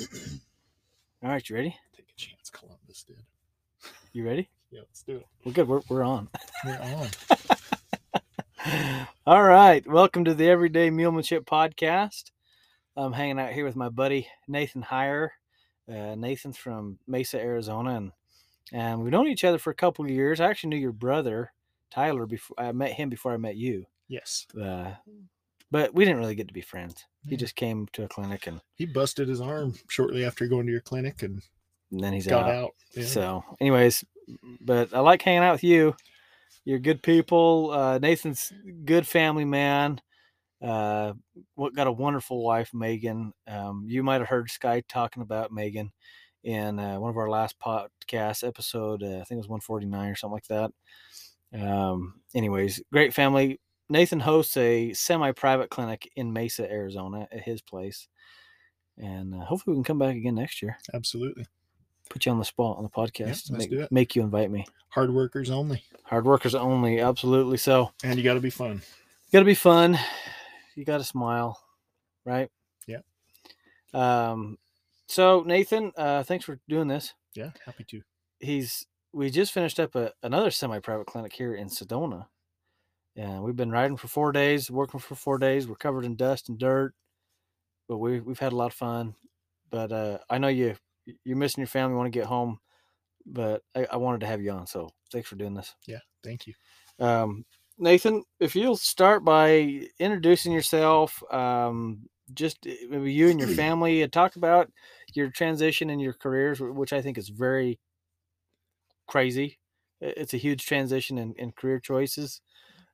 All right, you ready? Take a chance, Columbus did. You ready? Yeah, let's do it. We're good. We're, we're on. We're on. All right. Welcome to the Everyday Mulemanship Podcast. I'm hanging out here with my buddy Nathan Heyer. Uh, Nathan's from Mesa, Arizona, and and we've known each other for a couple of years. I actually knew your brother Tyler before I met him before I met you. Yes. Uh, but we didn't really get to be friends. He just came to a clinic and, He busted his arm shortly after going to your clinic and and then he's got out. out. Yeah. So, anyways, but I like hanging out with you. You're good people. Uh, Nathan's good family man. Uh, what got a wonderful wife, Megan. Um, you might have heard Sky talking about Megan in uh, one of our last podcast episode. Uh, I think it was 149 or something like that. Um, anyways, great family. Nathan hosts a semi-private clinic in Mesa, Arizona, at his place, and uh, hopefully we can come back again next year Absolutely. put you on the spot on the podcast. let's make, make you invite me. Hard workers only. Hard workers only, absolutely. So And you got to be fun. got to be fun. You got to smile, right? Yeah. Um. So Nathan, uh, thanks for doing this. Yeah. Happy to. He's we just finished up a, another semi-private clinic here in Sedona, and we've been riding for four days, working for four days. We're covered in dust and dirt, but we we've had a lot of fun. But uh, I know you you're missing your family, want to get home, but I, I wanted to have you on. So thanks for doing this. Yeah. Thank you. Um, Nathan, if you'll start by introducing yourself, um, just uh, maybe you and your family, and talk about your transition in your careers, which I think is very crazy. It's a huge transition in, in career choices,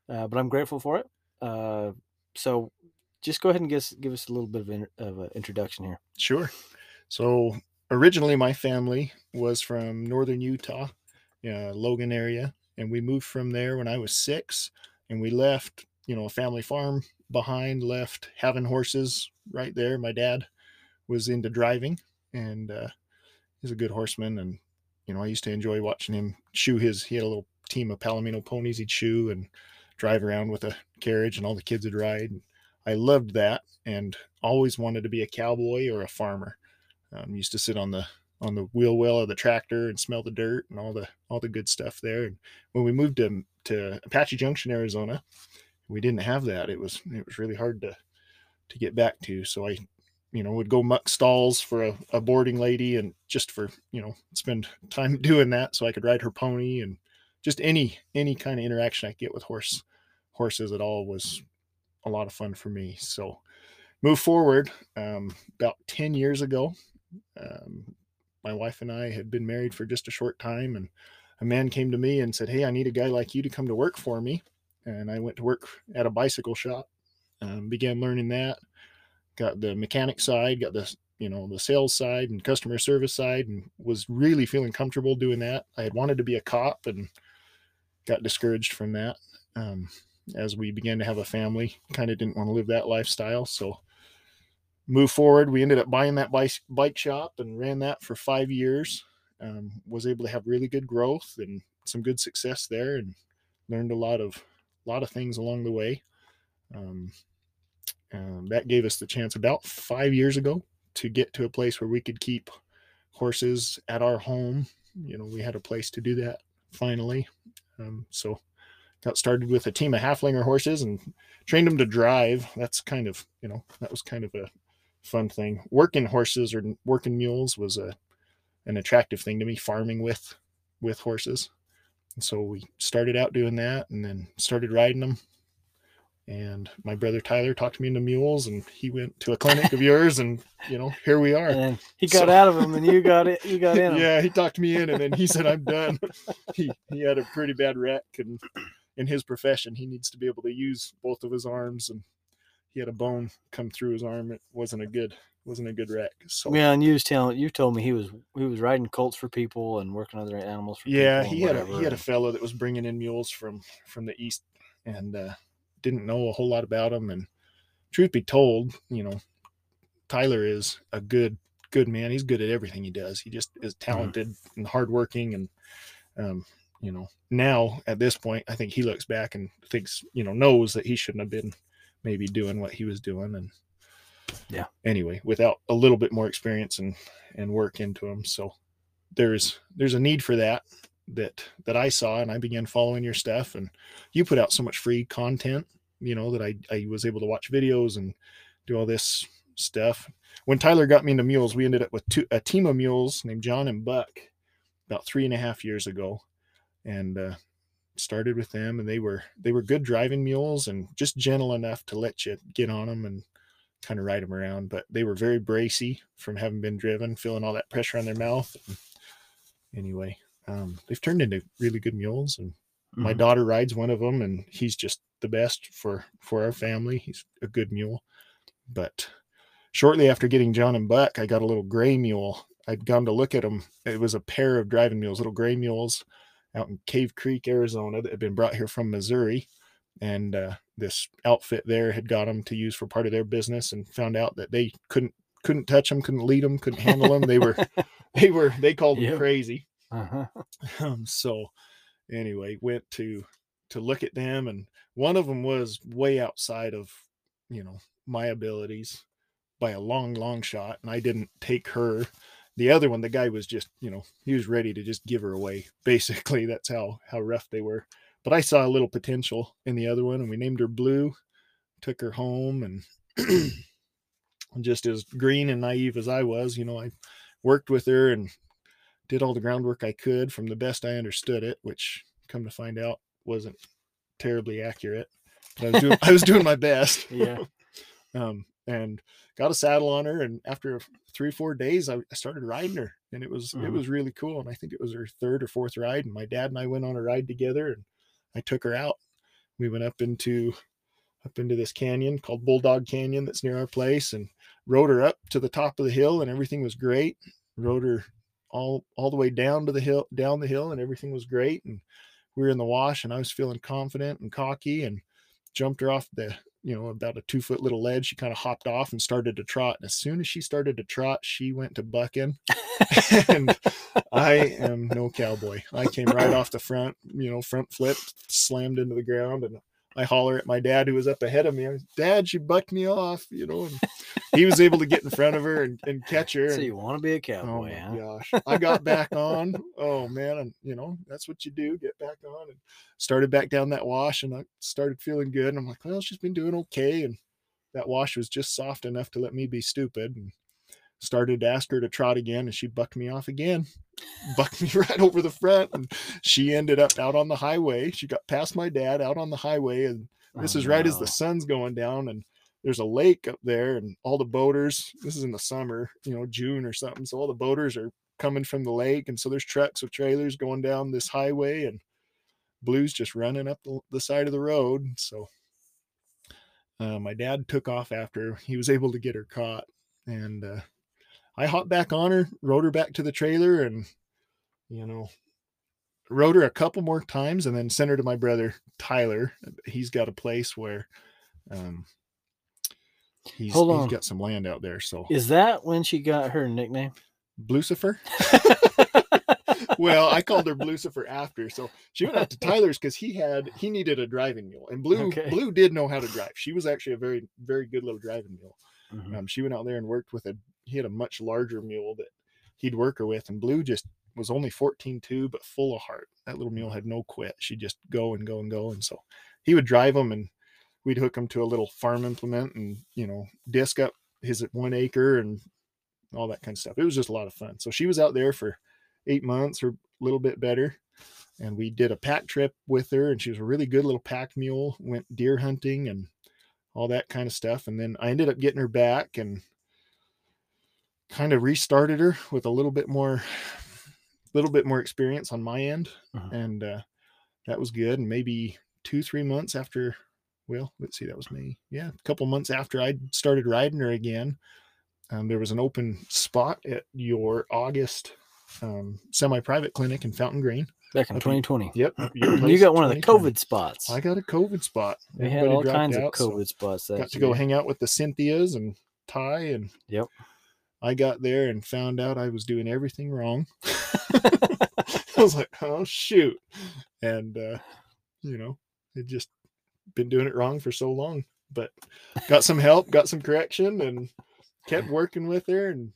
uh, but I'm grateful for it. Uh, so just go ahead and give us, give us a little bit of, in, of an introduction here. Sure. So originally, my family was from northern Utah, uh, Logan area, and we moved from there when I was six, and we left, you know, a family farm behind, left having horses right there. My dad was into driving, and uh, he's a good horseman, and you know, I used to enjoy watching him shoe his. He had a little team of Palomino ponies he'd shoe and drive around with a carriage, and all the kids would ride. I loved that, and always wanted to be a cowboy or a farmer. Um, used to sit on the on the wheel well of the tractor and smell the dirt and all the all the good stuff there. And when we moved to to Apache Junction, Arizona, we didn't have that. It was it was really hard to to get back to. So I, you know, would go muck stalls for a, a boarding lady and just for you know spend time doing that so I could ride her pony and just any any kind of interaction I get with horse horses at all was a lot of fun for me. So move forward um, about 10 years ago um, my wife and i had been married for just a short time and a man came to me and said hey i need a guy like you to come to work for me and i went to work at a bicycle shop um, began learning that got the mechanic side got the you know the sales side and customer service side and was really feeling comfortable doing that i had wanted to be a cop and got discouraged from that um, as we began to have a family kind of didn't want to live that lifestyle. So move forward we ended up buying that bike, bike shop and ran that for five years um, was able to have really good growth and some good success there and learned a lot of lot of things along the way. Um, um, that gave us the chance about five years ago to get to a place where we could keep horses at our home. You know we had a place to do that finally um, so got started with a team of Haflinger horses and trained them to drive. That's kind of you know that was kind of a fun thing. Working horses or working mules was a an attractive thing to me farming with with horses. And so we started out doing that and then started riding them and my brother tyler talked me into mules and he went to a clinic of yours and you know here we are And he got So- out of him, and you got it. You got in him. yeah, he talked me in, and then he said, "I'm done." he he had a pretty bad wreck, and in his profession, he needs to be able to use both of his arms, and he had a bone come through his arm. It wasn't a good wasn't a good wreck. So Yeah, and you was telling you told me he was he was riding colts for people and working other animals for yeah, he had a he had a fellow that was bringing in mules from from the east, and uh, didn't know a whole lot about him. And truth be told, you know, Tyler is a good good man. He's good at everything he does. He just is talented and hardworking, and um, you know, now at this point, I think he looks back and thinks, you know, knows that he shouldn't have been maybe doing what he was doing, and Yeah. Anyway, without a little bit more experience and and work into him. so there's there's a need for that that that I saw, and I began following your stuff, and you put out so much free content, you know, that I I was able to watch videos and do all this stuff. When Tyler got me into mules, we ended up with two, a team of mules named John and Buck about three and a half years ago, and uh, started with them. And they were they were good driving mules and just gentle enough to let you get on them and kind of ride them around. But they were very bracy from having been driven, feeling all that pressure on their mouth. Anyway, um, they've turned into really good mules, and my Mhm. daughter rides one of them, and he's just the best for for our family. He's a good mule. But shortly after getting John and Buck, I got a little gray mule. I'd gone to look at them. It was a pair of driving mules, little gray mules, out in Cave Creek, Arizona, that had been brought here from Missouri. And uh, this outfit there had got them to use for part of their business, and found out that they couldn't couldn't touch them, couldn't lead them, couldn't handle them. They were they were they called them crazy Uh-huh. um, so anyway went to to look at them and one of them was way outside of you know my abilities by a long long shot and i didn't take her. The other one the guy was just you know he was ready to just give her away basically. That's how how rough they were. But i saw a little potential in the other one and we named her blue took her home and just as green and naive as i was you know i worked with her and did all the groundwork I could from the best I understood it, which come to find out wasn't terribly accurate. But I was doing I was doing my best. Yeah. Um, and got a saddle on her, and after three four days, I, I started riding her, and it was it Mhm. was really cool. And I think it was her third or fourth ride, and my dad and I went on a ride together, and I took her out. We went up into up into this canyon called Bulldog Canyon that's near our place, and rode her up to the top of the hill, and everything was great. Rode her all all the way down to the hill down the hill and everything was great and we were in the wash and i was feeling confident and cocky and jumped her off the you know about a two foot little ledge she kind of hopped off and started to trot and as soon as she started to trot she went to bucking and i am no cowboy. I came right off the front you know front flip slammed into the ground and i holler at my dad who was up ahead of me I was, dad she bucked me off you know and he was able to get in front of her and, and catch her So and, you want to be a Oh cowboy, my huh? gosh. I got back on. Oh man. And you know, that's what you do. Get back on and started back down that wash and I started feeling good. And I'm like, well, she's been doing okay. And that wash was just soft enough to let me be stupid and started to ask her to trot again and she bucked me off again. Bucked me right over the front. And she ended up out on the highway. She got past my dad out on the highway and this Oh, is right as the sun's going down and there's a lake up there and all the boaters this is in the summer you know june or something so all the boaters are coming from the lake and so there's trucks with trailers going down this highway and blue's just running up the, the side of the road so uh, my dad took off after he was able to get her caught and uh, i hopped back on her rode her back to the trailer and you know rode her a couple more times and then sent her to my brother tyler he's got a place where um he's, Hold he's on. got some land out there so Is that when she got her nickname? Lucifer. well, I called her Lucifer after. So she went out to Tyler's because he had he needed a driving mule, and Blue Okay. Blue did know how to drive. She was actually a very very good little driving mule. Mhm. Um, she went out there and worked with a he had a much larger mule that he'd work her with, and Blue just was only 14 2, but full of heart. That little mule had no quit. She'd just go and go and go, and so he would drive them, and we'd hook him to a little farm implement, and you know disc up his one acre and all that kind of stuff. It was just a lot of fun. So she was out there for eight months or a little bit better. And we did a pack trip with her, and she was a really good little pack mule. Went deer hunting and all that kind of stuff. And then I ended up getting her back and kind of restarted her with a little bit more, little bit more experience on my end, Mhm. and uh, that was good. And maybe two, three months after, well, let's see, that was me Yeah, a couple months after I started riding her again, um, there was an open spot at your August um, semi-private clinic in Fountain Green. Back in Up in- 2020. Yep, You got one of the COVID spots. I got a COVID spot. we had all kinds of out, so COVID spots. Got to go year. hang out with the Cynthias and Ty and Yep. I got there and found out I was doing everything wrong. I was like, oh shoot. And uh, you know, it just been doing it wrong for so long. But got some help, got some correction, and kept working with her and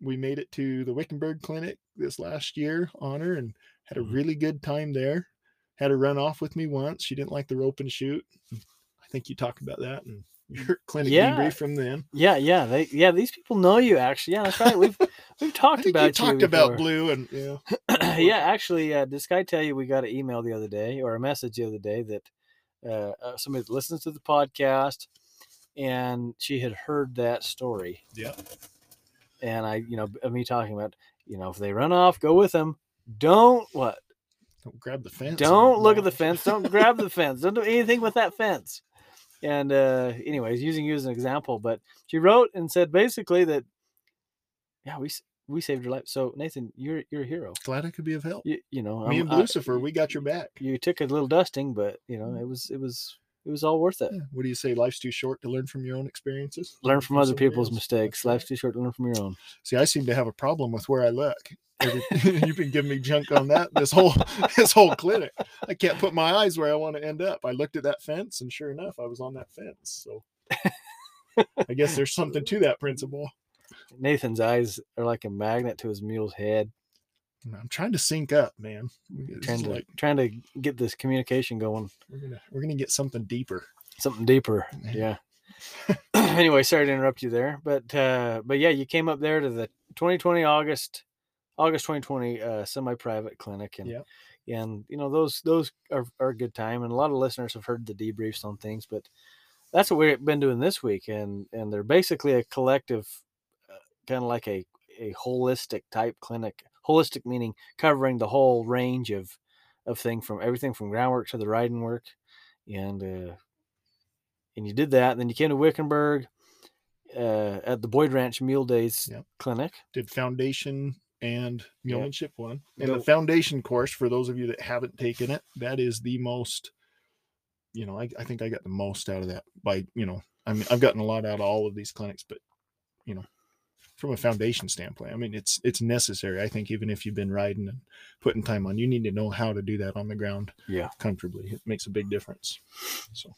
we made it to the Wickenburg Clinic this last year on her and had a Mhm. really good time there. Had her run off with me once. She didn't like the rope and shoot. I think you talked about that and your clinic Yeah. debrief from then. Yeah, yeah, they yeah. These people know you actually. Yeah, that's right. We've we've talked about you talked about blue and yeah. yeah, actually, uh, this guy tell you we got an email the other day or a message the other day that uh, uh, somebody that listens to the podcast and she had heard that story. Yeah. And I, you know, me talking about, you know, if they run off, go with them. Don't what? Don't grab the fence. Don't look at the fence. Don't grab the fence. Don't do anything with that fence. And uh, anyways, using you as an example, but she wrote and said basically that, yeah, we we saved your life. So Nathan, you're you're a hero. Glad I could be of help. You, you know, Me I'm- and I- Lucifer, we got your back. you took a little dusting, but you know, it was it was it was all worth it. Yeah. What do you say? Life's too short to learn from your own experiences. Learn from other people's else. mistakes. Right. Life's too short to learn from your own. See, I seem to have a problem with where I look. You've been giving me junk on that this whole this whole clinic. I can't put my eyes where I want to end up. I looked at that fence, and sure enough, I was on that fence. So I guess there's something to that principle. Nathan's eyes are like a magnet to his mule's head, I'm trying to sync up, man. Trying to like trying to get this communication going. we're gonna we're gonna get something deeper. Something deeper. Yeah. Yeah. anyway, sorry to interrupt you there, but uh, but yeah, you came up there to the 2020 August August 2020 uh, semi-private clinic, and Yep. and you know those those are, are a good time, and a lot of listeners have heard the debriefs on things, but that's what we've been doing this week, and and they're basically a collective, uh, kind of like a a holistic type clinic. Holistic meaning covering the whole range of of thing from everything from groundwork to the riding work, and uh, and you did that. And Then you came to Wickenburg uh, at the Boyd Ranch Mule Days Yep. clinic. Did foundation and Yeah. yeomanship one. And Go- the foundation course, for those of you that haven't taken it, that is the most, you know, I, I think I got the most out of that by, you know, I mean, I've gotten a lot out of all of these clinics, but, you know, from a foundation standpoint, I mean, it's it's necessary. I think even if you've been riding and putting time on, you need to know how to do that on the ground Yeah. comfortably. It makes a big difference. So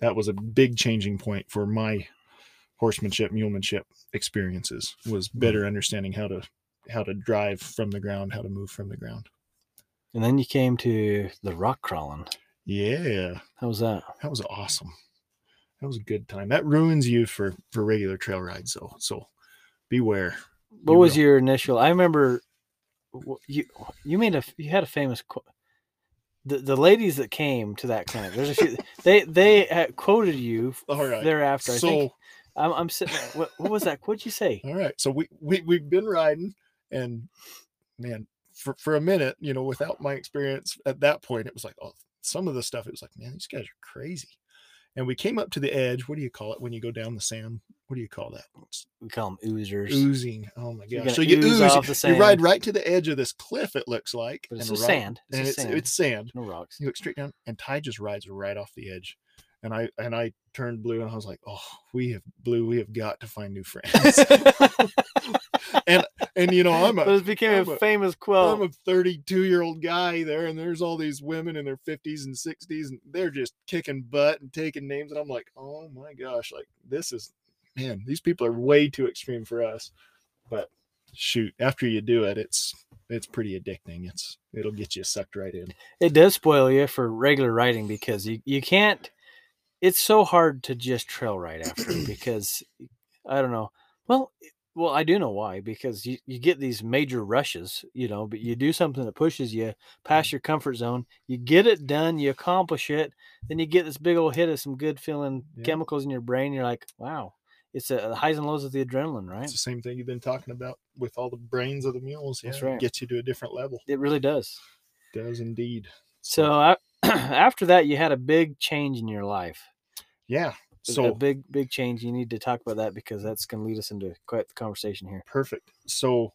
that was a big changing point for my horsemanship, mulemanship experiences was mm-hmm. better understanding how to how to drive from the ground, how to move from the ground. And then you came to the rock crawling. Yeah, How was that? that was awesome. That was a good time. That ruins you for for regular trail rides, though. So beware. What You was will. your initial? I remember you you made a you had a famous quote. the the ladies that came to that clinic. There's a few. they they had quoted you All right. thereafter. I so think I'm, I'm sitting. What, what was that? What'd you say? all right. So we we we've been riding, and man, for for a minute, you know, without my experience at that point, it was like, oh, some of the stuff. It was like, man, these guys are crazy. And we came up to the edge. What do you call it when you go down the sand? What do you call that? We call them oozers. oozing. Oh my gosh! So you ooze ooze. off the You ride right to the edge of this cliff. It looks like, But it's and sand. It's and it's sand. it's sand. no rocks. You look straight down, and Ty just rides right off the edge. And I and I turned blue, and I was like, "Oh, we have blue. We have got to find new friends." and you know, I'm a But it became I'm a a- quote. I'm a 32 year old guy there, and there's all these women in their 50s and 60s, and they're just kicking butt and taking names. And I'm like, oh my gosh, like this is, man, these people are way too extreme for us. But shoot, after you do it, it's it's pretty addicting. It's it'll get you sucked right in. it does spoil you for regular riding because you, you can't it's so hard to just trail ride after because i don't know well well i do know why because you, you get these major rushes you know but you do something that pushes you past mm-hmm. your comfort zone you get it done you accomplish it then you get this big old hit of some good feeling Yeah. chemicals in your brain you're like wow it's a, the highs and lows of the adrenaline right It's the same thing you've been talking about with all the brains of the mules. That's yeah, it right. Gets you to a different level. it really does does indeed. so I, after that you had a big change in your life yeah. So a big big change. You need to talk about that because that's going to lead us into quite the conversation here. Perfect. So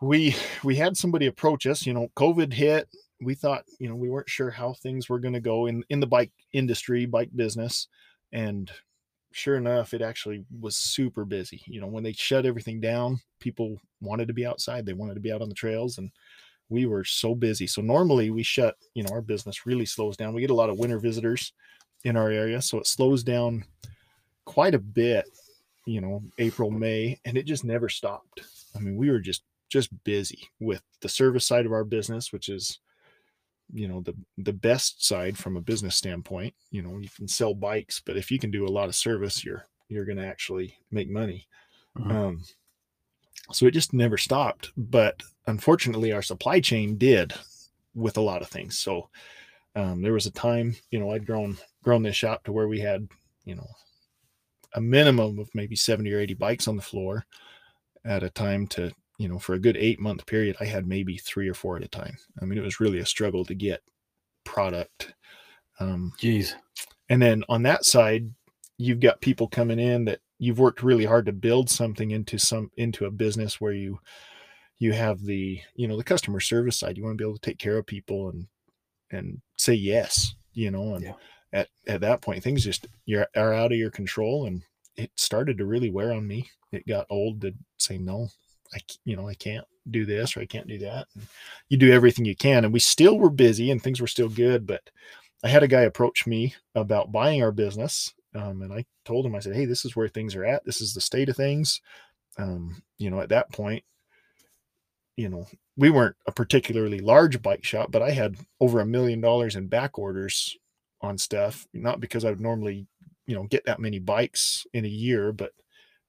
we we had somebody approach us you know covid hit. We thought you know we weren't sure how things were going to go in in the bike industry bike business. And sure enough it actually was super busy. You know when they shut everything down people wanted to be outside. They wanted to be out on the trails. And we were so busy. So normally we shut you know our business really slows down. We get a lot of winter visitors in our area so it slows down quite a bit you know, April, May, and it just never stopped. I mean, we were just just busy with the service side of our business, which is you know the the best side from a business standpoint you know you can sell bikes but if you can do a lot of service you're you're going to actually make money Mhm. um so it just never stopped but unfortunately our supply chain did with a lot of things so um there was a time you know i'd grown grown this shop to where we had you know a minimum of maybe 70 or 80 bikes on the floor at a time to you know for a good eight month period i had maybe three or four at a time i mean it was really a struggle to get product um, Jeez. and then on that side you've got people coming in that you've worked really hard to build something into some into a business where you you have the you know the customer service side you want to be able to take care of people and and say yes you know and Yeah. At at that point things just you're are out of your control and it started to really wear on me. It got old to say no i you know i can't do this or i can't do that. And you do everything you can and we still were busy and things were still good but i had a guy approach me about buying our business um, and i told him i said hey this is where things are at. This is the state of things. Um, you know at that point you know we weren't a particularly large bike shop but i had over a million dollars in back orders on stuff not because i would normally you know get that many bikes in a year but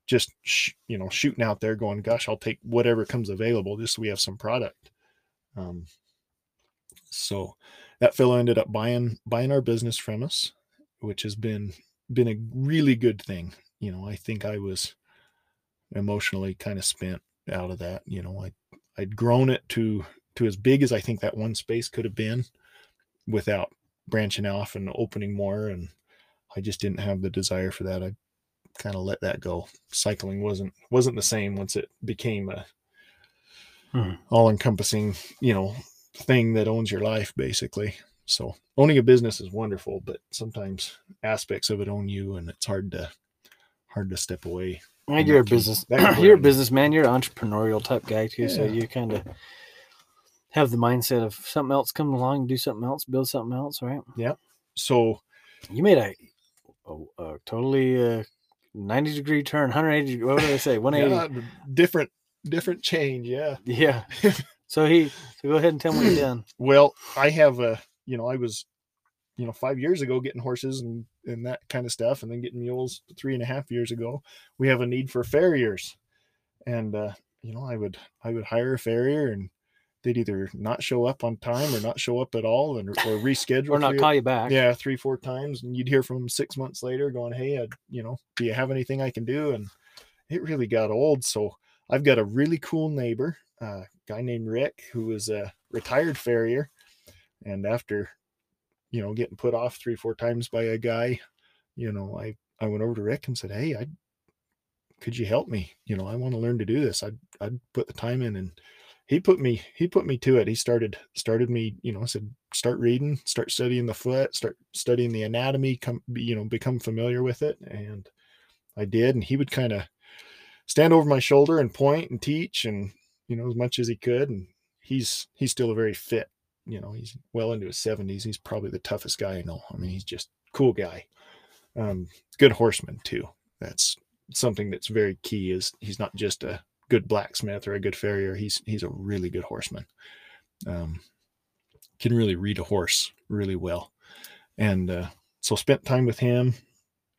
just sh- you know shooting out there going gosh i'll take whatever comes available just so we have some product. Um, so that fellow ended up buying buying our business from us which has been been a really good thing you know i think i was emotionally kind of spent out of that you know i i'd grown it to to as big as i think that one space could have been without branching off and opening more and i just didn't have the desire for that i kind of let that go cycling wasn't wasn't the same once it became a Hmm. all encompassing you know thing that owns your life basically so owning a business is wonderful but sometimes aspects of it own you and it's hard to hard to step away And And you're a business. can you're a wear on you. businessman. You're an entrepreneurial type guy too. So you kind of have the mindset of something else coming along, do something else, build something else, right? Yeah. So You made a, a, a totally uh, 90 degree turn, 180. What did I say? 180. yeah, different different change yeah Yeah. So he. So go ahead and tell me what you've done. well i have a you know i was you know five years ago getting horses and and that kind of stuff and then getting mules three and a half years ago we have a need for farriers and uh you know i would i would hire a farrier and they'd either not show up on time or not show up at all and or reschedule Or not call you back. yeah three four times and you'd hear from them six months later going hey I, you know do you have anything i can do? And it really got old. So i've got a really cool neighbor a guy named rick who is a retired farrier. And after you know getting put off three four times by a guy you know i i went over to rick and said hey i could you help me? You know i want to learn to do this. I'd i'd put the time in and he put me he put me to it. He started started me you know I said start reading start studying the foot start studying the anatomy come you know become familiar with it. And i did and he would kind of stand over my shoulder and point and teach and you know as much as he could and he's he's still a very fit you know he's well into his 70s he's probably the toughest guy i know i mean he's just cool guy. Um good horseman too. That's something that's very key is he's not just a good blacksmith or a good farrier he's he's a really good horseman. Um can really read a horse really well. And uh so spent time with him.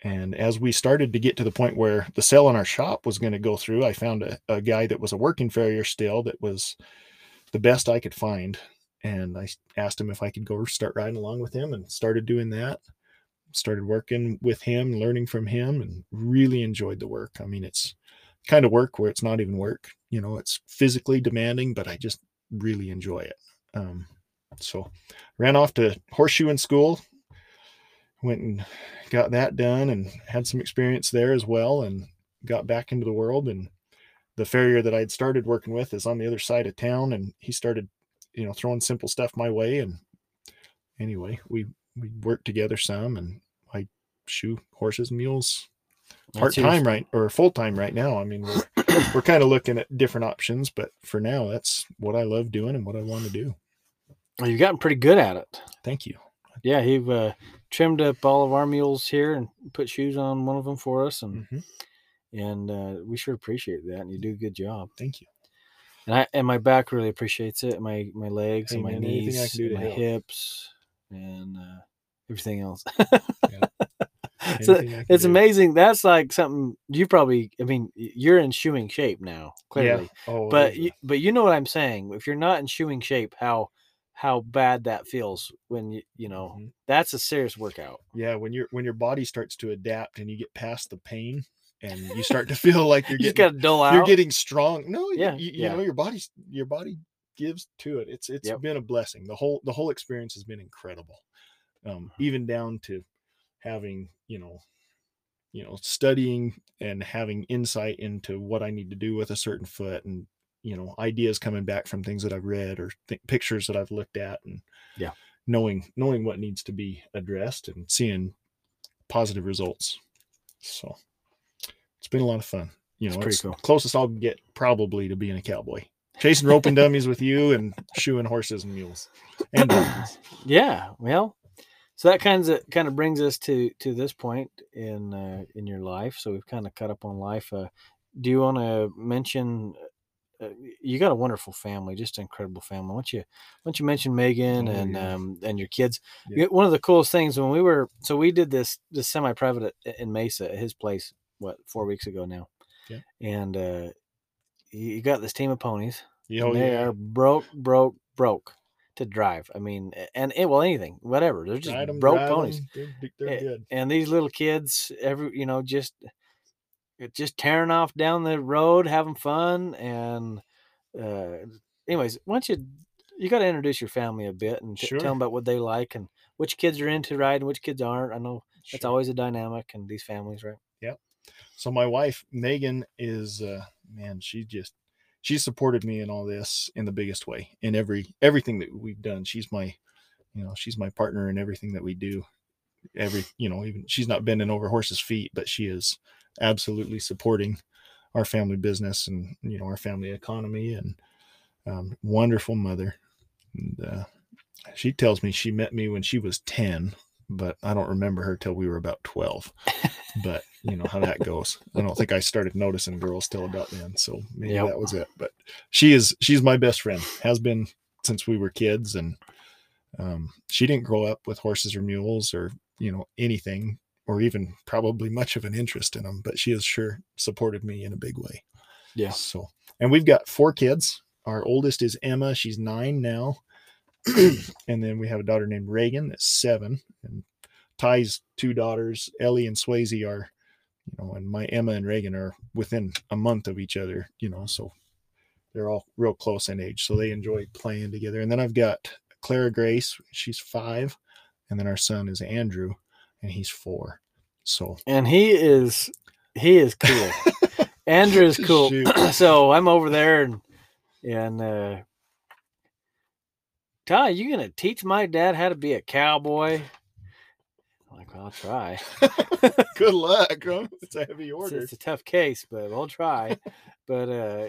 And as we started to get to the point where the sale in our shop was going to go through i found a, a guy that was a working farrier still that was the best i could find. And I asked him if i could go start riding along with him and started doing that. Started working with him learning from him and really enjoyed the work. I mean it's kind of work where it's not even work you know it's physically demanding but i just really enjoy it um, so ran off to horseshoe in school went and got that done and had some experience there as well and got back into the world and the farrier that i'd started working with is on the other side of town and he started you know throwing simple stuff my way and anyway we we worked together some and i shoe horses and mules part time right or full time right now i mean we're we're kind of looking at different options but for now that's what i love doing and what i want to do Well, you've gotten pretty good at it. thank you Yeah, he uh, trimmed up all of our mules here and put shoes on one of them for us, and Mhm. and uh, we sure appreciate that. And you do a good job. Thank you. And I and my back really appreciates it. My my legs Hey, and my man, knees, can do and my help. hips, and uh, everything else. Anything so it's amazing. That's like something you probably. I mean, you're in shoeing shape now, clearly. Yeah. Oh, but there's you, but you know what I'm saying. If you're not in shoeing shape, how how bad that feels when you you know Mhm. that's a serious workout. yeah, when your when your body starts to adapt and you get past the pain and you start to feel like you're You getting got dull out. you're getting strong. No, Yeah, you, you yeah. know your body's your body gives to it. It's it's Yep. been a blessing. The whole the whole experience has been incredible. Um, Mm-hmm. even down to having you know you know studying and having insight into what I need to do with a certain foot and you know ideas coming back from things that I've read or th- pictures that I've looked at and Yeah. knowing knowing what needs to be addressed and seeing positive results. So it's been a lot of fun. You know, pretty it's cool. closest I'll get probably to being a cowboy. Chasing roping dummies with you and shoeing horses and mules and yeah. Well, so that kind of kind of brings us to to this point in uh, in your life. So we've kind of cut up on life. Uh, do you want to mention? Uh, you got a wonderful family, just an incredible family. Why don't you, why don't you mention Megan Oh, and yeah. um and your kids? Yeah. One of the coolest things when we were so we did this this semi private in Mesa at his place what four weeks ago now, Yeah. and uh, you got this team of ponies. Oh, they yeah. are broke, broke, broke to drive. I mean, and it well anything, whatever. They're just Ride 'em, broke ponies. They're, they're good. And these little kids, every you know, just eh, just tearing off down the road, having fun, and uh, anyways, once you you got to introduce your family a bit and t- tell them about what they like and which kids are into riding, which kids aren't. I know that's always a dynamic in these families, right? Yeah, so my wife Megan is uh man, she just she supported me in all this in the biggest way in every everything that we've done. She's my you know, she's my partner in everything that we do. Every you know, even she's not bending over horses' feet, but she is absolutely supporting our family business and you know our family economy and um, wonderful mother. And uh, she tells me she met me when she was ten, but I don't remember her till we were about twelve but you know how that goes. I don't think I started noticing girls till about then, so maybe Yep. that was it. But she is she's my best friend, has been since we were kids, and um, she didn't grow up with horses or mules or you know anything or even probably much of an interest in them, but she has sure supported me in a big way. Yeah. So, and we've got four kids. Our oldest is Emma. She's nine now. and then we have a daughter named Reagan that's seven. And Ty's two daughters, Ellie and Swayze, are, you know, and my Emma and Reagan are within a month of each other, you know, so they're all real close in age. So they enjoy playing together. And then I've got Clara Grace, she's five. And then our son is Andrew, and he's four. So and he is he is cool. Andrew is cool. So I'm over there and and uh Ty, you gonna teach my dad how to be a cowboy? I'm like, well, I'll try. good luck. Huh? It's a heavy order. it's a tough case, but we'll try. but uh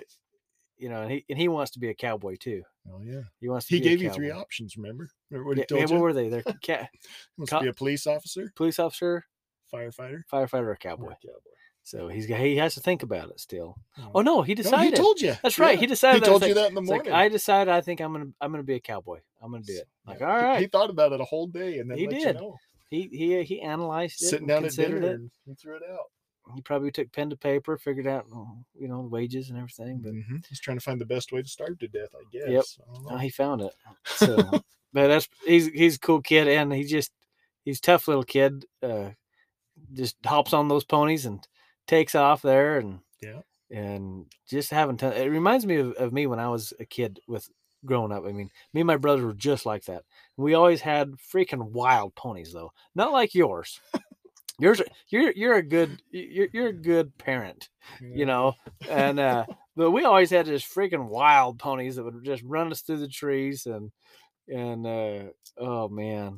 you know, and he and he wants to be a cowboy too. Oh yeah. He wants to He be a gave you three options, remember? Remember what he Yeah, told yeah, you? what were they? They're cat, wants co- to be a police officer, police officer, firefighter, firefighter, or or cowboy. a cowboy. So he's he has to think about it still. Oh. Oh no, he No, decided. he told you. That's right. He decided He told you like- that in the It's like morning. I decided I think I'm gonna I'm gonna be a cowboy. I'm gonna do it. Like Yeah. all He- He, thought about it a whole day and then He let did. you know. He he he analyzed it, Sitting and down at considered dinner it. and he threw it out. He probably took pen to paper, figured out oh, you know wages and everything. But Mhm. He's trying to find the best way to starve to death, I guess. Yep. I oh, he found it. So, but that's he's he's a cool kid, and he just he's a tough little kid. Uh, just hops on those ponies and takes off there, and Yeah. and just having ton- it reminds me of, of me when I was a kid with growing up. I mean, me and my brother were just like that. We always had freaking wild ponies, though, not like yours. Yours, you're you're a good you're you're a good parent, you know, and uh, but we always had just freaking wild ponies that would just run us through the trees and and uh, oh man,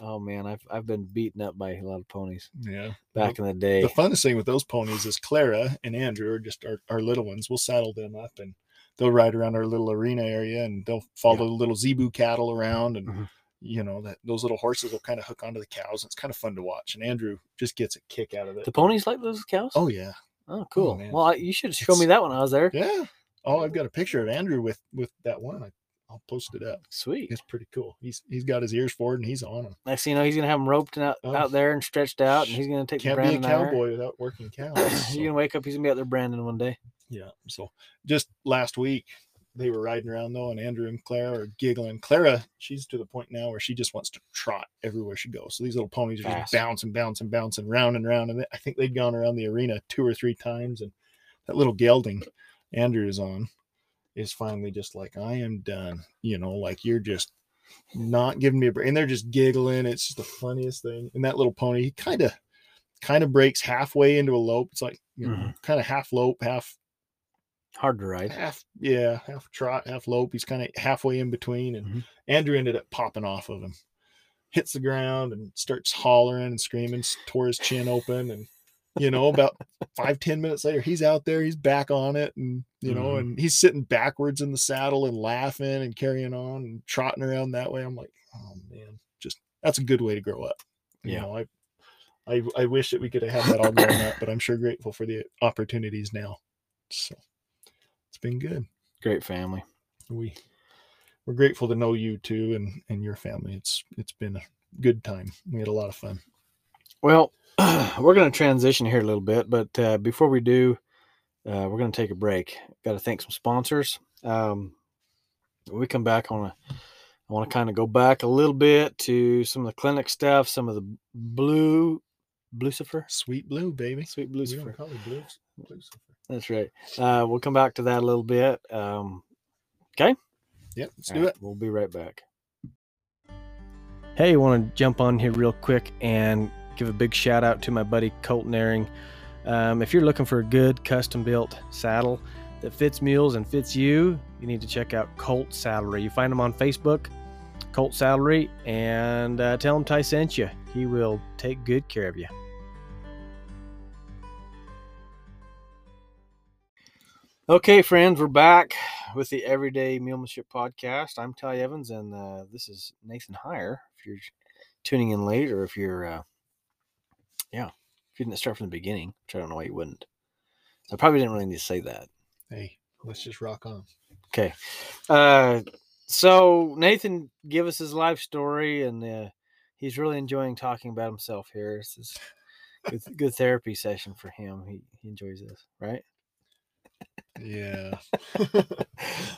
oh man, I've I've been beaten up by a lot of ponies Yeah. back in the day. The funnest thing with those ponies is Clara and Andrew are just our, our little ones. We'll saddle them up and they'll ride around our little arena area and they'll follow the little zebu cattle around and Mhm. you know that those little horses will kind of hook onto the cows. It's kind of fun to watch. And Andrew just gets a kick out of it. The ponies like those cows? Oh yeah. Oh, cool. man. well, I, you should show me It's- that when I was there. Yeah. Oh, I've got a picture of Andrew with with that one. I, I'll post it up. Sweet. It's pretty cool. He's he's got his ears forward and he's on them. Next thing you know, he's gonna have them roped and out, Oh. out there and stretched out, and he's gonna take Can't the be a cowboy without working cows. so- You're gonna wake up, he's gonna be out there branding one day. Yeah. So just last week they were riding around though, and Andrew and Clara are giggling. Clara, she's to the point now where she just wants to trot everywhere she goes. So these little ponies are Fast. just bouncing, bouncing, bouncing, round and round. And I think they'd gone around the arena two or three times. And that little gelding Andrew is on is finally just like, I am done. You know, like you're just not giving me a break. And they're just giggling. It's just the funniest thing. And that little pony, he kind of kind of breaks halfway into a lope. It's like, you know, Mhm. kind of half lope, half Hard to ride. half yeah half trot half lope he's kind of halfway in between and Mhm. andrew ended up popping off of him hits the ground and starts hollering and screaming tore his chin open and you know about five ten minutes later he's out there he's back on it and you know Mhm. and he's sitting backwards in the saddle and laughing and carrying on and trotting around that way. I'm like oh man just that's a good way to grow up. You Yeah. know i i, I wish that we could have had that all growing up but i'm sure grateful for the opportunities now. So it's been good. Great family. we we're grateful to know you too and and your family. It's it's been a good time. We had a lot of fun. Well, we're going to transition here a little bit, but uh, before we do, uh, we're going to take a break. Got to thank some sponsors. Um, when we come back, on want to I want to kind of go back a little bit to some of the clinic stuff, some of the blue Lucifer, sweet blue baby sweet we Lucifer. don't call it blue Lucifer. That's right. Uh, we'll come back to that a little bit. Um, okay. yep let's All do right, it We'll be right back. Hey, I want to jump on here real quick and give a big shout out to my buddy Colton Airing. Um, if you're looking for a good custom built saddle that fits mules and fits you, you need to check out Colt Saddlery. You find them on Facebook, Colt Saddlery, and uh, tell him Ty sent you. He will take good care of you. Okay, friends, we're back with the Everyday Mulemanship Podcast. I'm Ty Evans, and uh, this is Nathan Heyer. If you're tuning in late, or if you're, uh, yeah, if you didn't start from the beginning, which I don't know why you wouldn't. I probably didn't really need to say that. hey let's just rock on Okay. Uh, so Nathan give us his life story, and uh, he's really enjoying talking about himself here. This is good, good therapy session for him. He he enjoys this, right? Yeah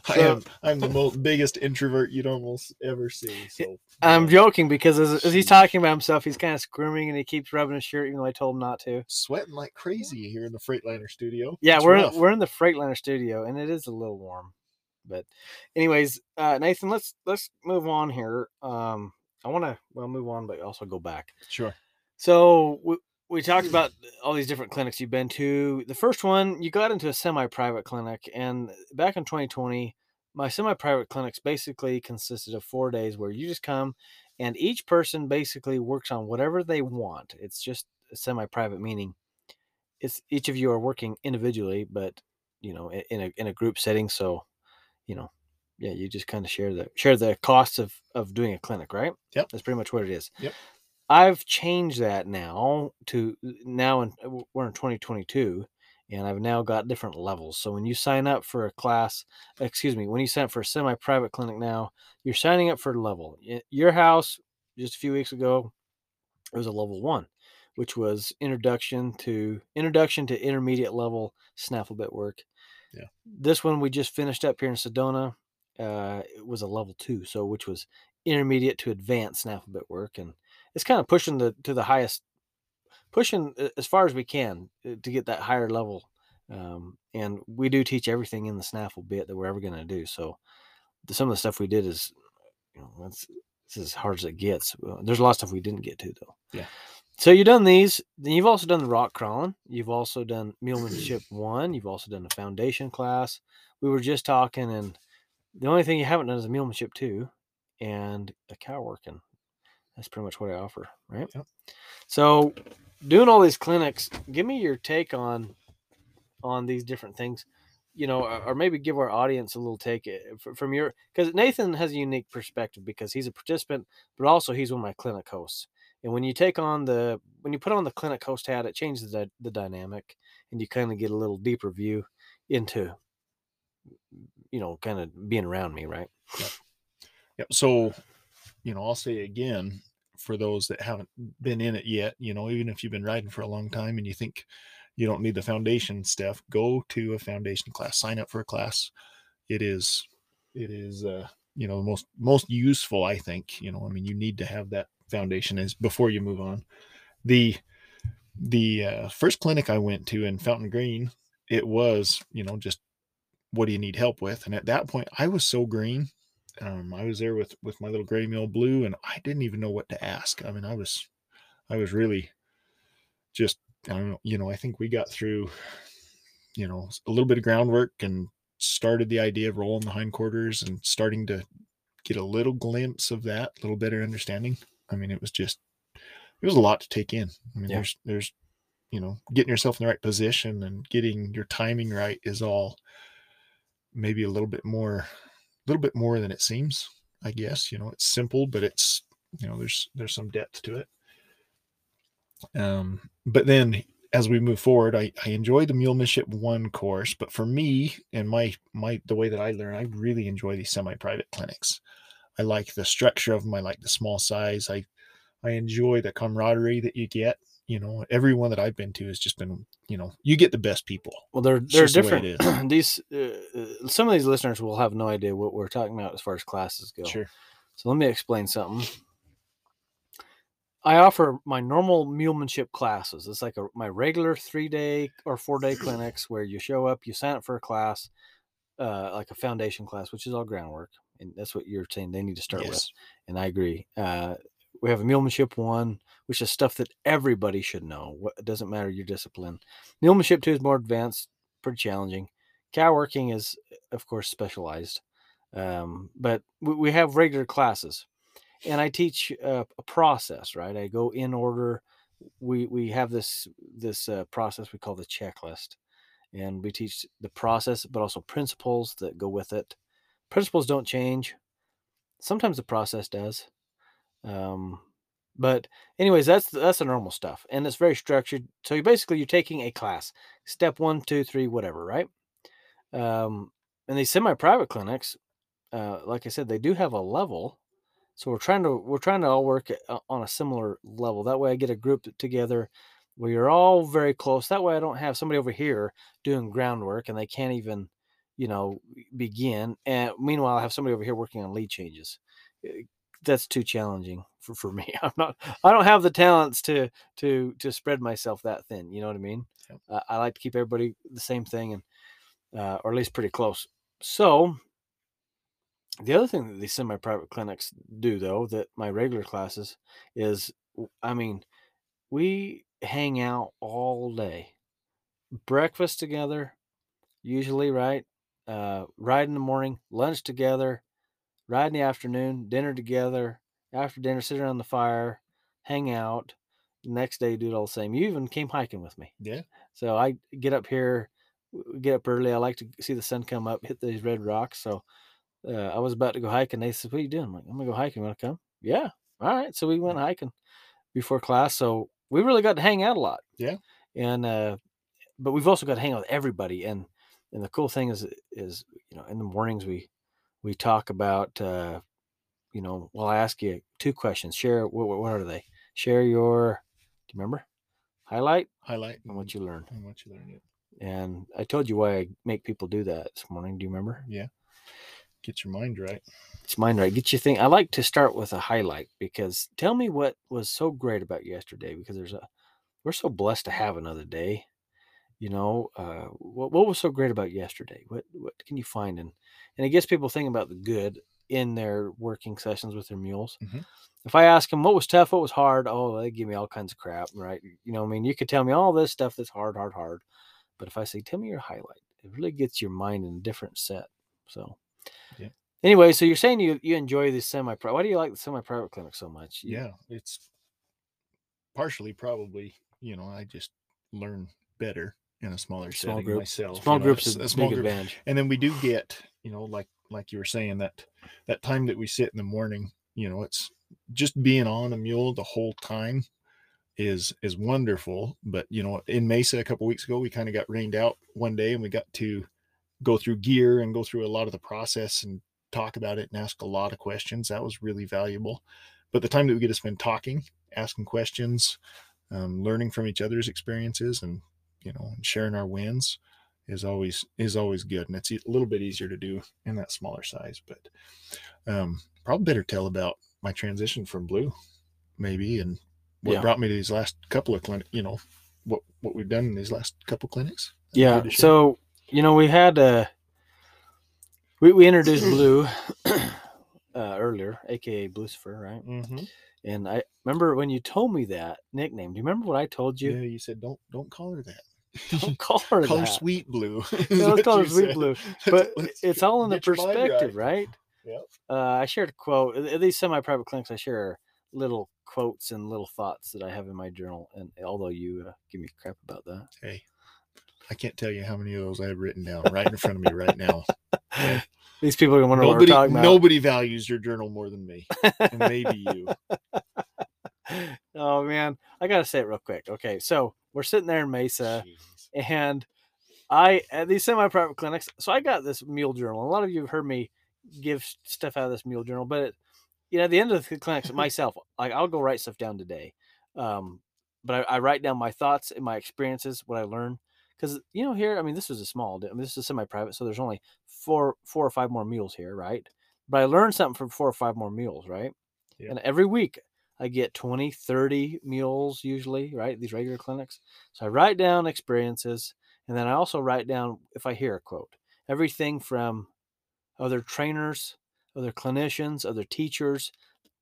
I am, i'm the most biggest introvert you'd almost ever see so I'm joking because as, as he's talking about himself, he's kind of squirming and he keeps rubbing his shirt, even though I told him not to. sweating like crazy here in the freightliner studio Yeah, It's we're rough. we're in the Freightliner studio, and it is a little warm. But, anyways, uh, Nathan, let's let's move on here. Um, I want to well move on, but also go back. sure So we talked about all these different clinics you've been to. The first one, you got into a semi-private clinic, and back in 2020, my semi-private clinics basically consisted of four days where you just come, and each person basically works on whatever they want. It's just a semi-private, meaning it's each of you are working individually, but you know, in a in a group setting. So, you know, yeah, you just kind of share the share the costs of of doing a clinic, right? Yep. That's pretty much what it is. Yep. I've changed that now to now in we're in 2022 and I've now got different levels. So when you sign up for a class, excuse me, when you sign up for a semi-private clinic now, you're signing up for a level. Your house just a few weeks ago it was a level 1, which was introduction to introduction to intermediate level snaffle bit work. Yeah. This one we just finished up here in Sedona uh, it was a level 2, so which was intermediate to advanced snaffle bit work and it's kind of pushing the to the highest pushing as far as we can uh, to get that higher level um, and we do teach everything in the snaffle bit that we're ever going to do so the, some of the stuff we did is you know that's it's as hard as it gets there's a lot of stuff we didn't get to though. Yeah. so you've done these then you've also done the rock crawling you've also done mulemanship one you've also done the foundation class. We were just talking and the only thing you haven't done is a mulemanship two and a cow working that's pretty much what I offer, right? Yep. So, doing all these clinics, give me your take on on these different things, you know, or, or maybe give our audience a little take eh, from your because Nathan has a unique perspective because he's a participant, but also he's one of my clinic hosts. And when you take on the when you put on the clinic host hat, it changes the the dynamic, and you kind of get a little deeper view into you know kind of being around me right Yep. Yep. So, you know, I'll say again for those that haven't been in it yet, you know, even if you've been riding for a long time and you think you don't need the foundation stuff, go to a foundation class, sign up for a class. It is, it is, uh, you know, the most, most useful, I think, you know, I mean, you need to have that foundation is before you move on. The, the uh, first clinic I went to in Fountain Green, it was, you know, just what do you need help with? And at that point, I was so green um, I was there with with my little gray mule blue, and I didn't even know what to ask. I mean, I was, I was really just I don't know. You know, I think we got through, you know, a little bit of groundwork and started the idea of rolling the hindquarters and starting to get a little glimpse of that, a little better understanding. I mean, it was just it was a lot to take in. I mean, Yeah. there's there's you know getting yourself in the right position and getting your timing right is all maybe a little bit more little bit more than it seems i guess you know it's simple but it's you know there's there's some depth to it. Um but then as we move forward i i enjoy the mulemanship one course but for me and my my the way that i learn i really enjoy these semi-private clinics. I like the structure of them. I like the small size. I i enjoy the camaraderie that you get you know everyone that i've been to has just been you know you get the best people well they're they're just the different these uh, uh, some of these listeners will have no idea what we're talking about as far as classes go sure So let me explain something. I offer my normal mulemanship classes. It's like a, my regular three day or four day clinics where you show up, you sign up for a class, uh, like a foundation class, which is all groundwork. And that's what you're saying they need to start with. And I agree. Uh, we have a mulemanship one, which is stuff that everybody should know. What it doesn't matter your discipline. Mulemanship two is more advanced, pretty challenging. Cow working is, of course, specialized. Um, but we, we have regular classes, and I teach uh, a process. Right, I go in order. We we have this this uh, process we call the checklist, and we teach the process, but also principles that go with it. Principles don't change. Sometimes the process does. Um, but anyways, that's that's the normal stuff, and it's very structured. So you basically you're taking a class, step one, two, three, whatever, right? Um, and these semi-private clinics, uh, like I said, they do have a level. So we're trying to we're trying to all work uh, on a similar level. That way, I get a group together where you're all very close. That way, I don't have somebody over here doing groundwork and they can't even, you know, begin. And meanwhile, I have somebody over here working on lead changes. That's too challenging for, for me. I'm not. I don't have the talents to to to spread myself that thin. You know what I mean? Yep. Uh, I like to keep everybody the same thing and uh, or at least pretty close. So the other thing that these semi-private clinics do, though, that my regular classes is, I mean, we hang out all day, breakfast together, usually, right? Uh, ride in the morning, lunch together, ride in the afternoon, dinner together. After dinner, sit around the fire, hang out. Next day, do it all the same. You even came hiking with me. yeah So I get up here, get up early. I like to see the sun come up, hit these red rocks. So uh, I was about to go hiking. They said, "What are you doing?" I'm like, "I'm gonna go hiking. Want to come?" Yeah. All right. So we went hiking before class. So we really got to hang out a lot. Yeah. And uh, but we've also got to hang out with everybody. And and the cool thing is is you know in the mornings we we talk about uh, you know well I ask you two questions. Share what what are they? Share your. Do you remember? Highlight highlight and what you learned. and what you learn. Yeah. And I told you why I make people do that this morning. Do you remember? yeah. Get your mind right. It's mind right? Get your thing. I like to start with a highlight because tell me what was so great about yesterday because there's a we're so blessed to have another day. You know, uh, what what was so great about yesterday? What what can you find and and it gets people thinking about the good in their working sessions with their mules. Mhm. If I ask them what was tough, what was hard, oh, they give me all kinds of crap, right? You know, I mean, you could tell me all this stuff that's hard, hard, hard, but if I say, tell me your highlight, it really gets your mind in a different set. So, Yeah. Anyway, so you're saying you you enjoy this semi private. Why do you like the semi private clinic so much? You- Yeah, it's partially probably you know I just learn better in a smaller Small setting group- myself. Small you know, groups a a small big group. advantage. and then we do get you know like like you were saying that that time that we sit in the morning you know it's just being on a mule the whole time is is wonderful. But you know, in Mesa a couple weeks ago, we kind of got rained out one day, and we got to go through gear and go through a lot of the process and talk about it and ask a lot of questions. That was really valuable. But the time that we get to spend talking, asking questions, um, learning from each other's experiences, and you know, and sharing our wins is always is always good. And it's a little bit easier to do in that smaller size. But um, probably better tell about my transition from blue, maybe, and what Yeah. brought me to these last couple of clinic. You know, what what we've done in these last couple clinics. Yeah. good to share. So you know, we had uh, we we introduced Blue uh, earlier, aka Lucifer, right? Mhm. And I remember when you told me that nickname. Do you remember what I told you? yeah, you said don't don't call her that. Don't call her call her that. Sweet Blue. Yeah, let's call her Sweet said. Blue. But Let's it's all in the get your mind perspective, right? Yep. Uh, I shared a quote. At these semi-private clinics, I share little quotes and little thoughts that I have in my journal. And although you uh, give me crap about that, Hey, I can't tell you how many of those I have written down right in front of me right now. Okay. these people are gonna wonder what nobody, we're talking about. nobody values your journal more than me, and maybe you. Oh man, I gotta say it real quick. Okay, so we're sitting there in Mesa, Jeez. and I at these semi-private clinics. So I got this mule journal. A lot of you have heard me give stuff out of this mule journal, but you know, at the end of the clinics, myself, like I'll go write stuff down today. Um, but I, I write down my thoughts and my experiences, what I learned. Because you know, here, I mean, this was a small. I mean, this is semi-private, so there's only four, four or five more meals here, right? But I learned something from four or five more meals, right? Yeah. And every week I get 20, 30 meals usually, right? These regular clinics. So I write down experiences and then I also write down if I hear a quote. Everything from other trainers, other clinicians, other teachers,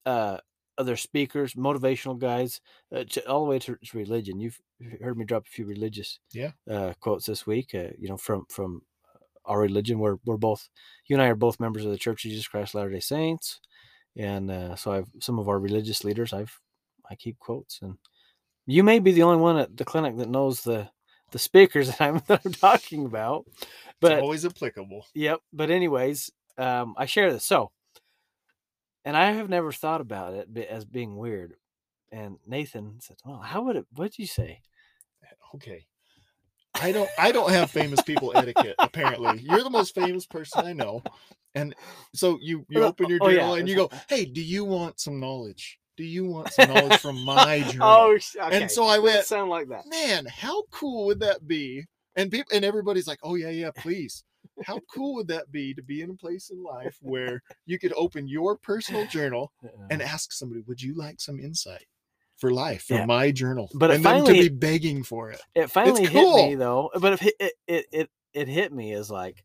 uh, other speakers, motivational guys, uh, to, all the way to, to religion. You've heard me drop a few religious Yeah. uh, quotes this week. Uh, you know, from from our religion. We're we're both you and I are both members of the Church of Jesus Christ Latter Day Saints, and uh, so I've some of our religious leaders. I've I keep quotes, and you may be the only one at the clinic that knows the the speakers that I'm that I'm talking about. It's But always applicable. Yep. But anyways, um, I share this. So, and I have never thought about it as being weird. And Nathan said, "Well, how would it? What'd you say?" Okay. I don't I don't have famous people etiquette, apparently. You're the most famous person I know. And so you you Oh, open your oh, yeah, journal and you go, hey, do you want some knowledge? Do you want some knowledge from my oh, journal? oh, okay. And so I It went, sound like that. man, how cool would that be? And people and everybody's like, oh yeah, yeah, please. How cool would that be to be in a place in life where you could open your personal journal uh-uh. and ask somebody, would you like some insight for life for Yeah. my journal? But and them to be begging for it. it finally hit me cool. though. But if it, it it it it hit me as like,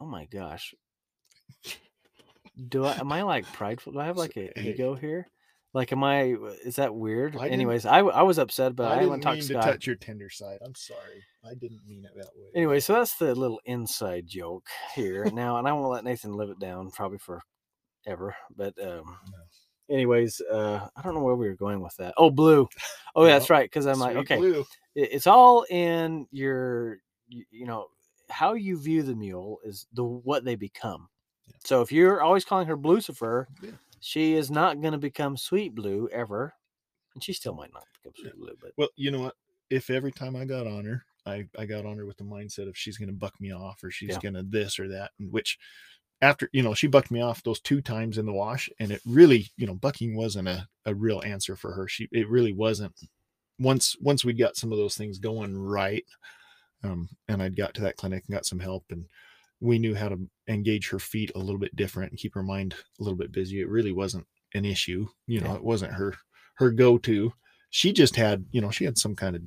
oh my gosh, do I am I like prideful? Do I have like a hey. ego here? Like, am I? Is that weird? I Anyways, I I was upset, but I, I didn't mean to to touch your tender side. I'm sorry. I didn't mean it that way. Anyway, so that's the little inside joke here now, and I won't let Nathan live it down probably for ever. But um, anyways, uh, I don't know where we were going with that. Oh, blue. Oh, yeah, that's right. Because I'm like, okay, blue. it's all in your, you, know, how you view the mule is the what they become. Yeah. So if you're always calling her Lucifer, Yeah. she is not going to become Sweet Blue ever, and she still might not become Yeah. Sweet Blue. But Well, you know what? If every time I got on her, I, I got on her with the mindset of she's going to buck me off or she's Yeah. going to this or that, and which after, you know, she bucked me off those two times in the wash and it really, you know, bucking wasn't a, a real answer for her. She, it really wasn't once, once we got some of those things going right. Um, and I'd got to that clinic and got some help and we knew how to engage her feet a little bit different and keep her mind a little bit busy. It really wasn't an issue. You know, Yeah. it wasn't her, her go-to she just had, you know, she had some kind of,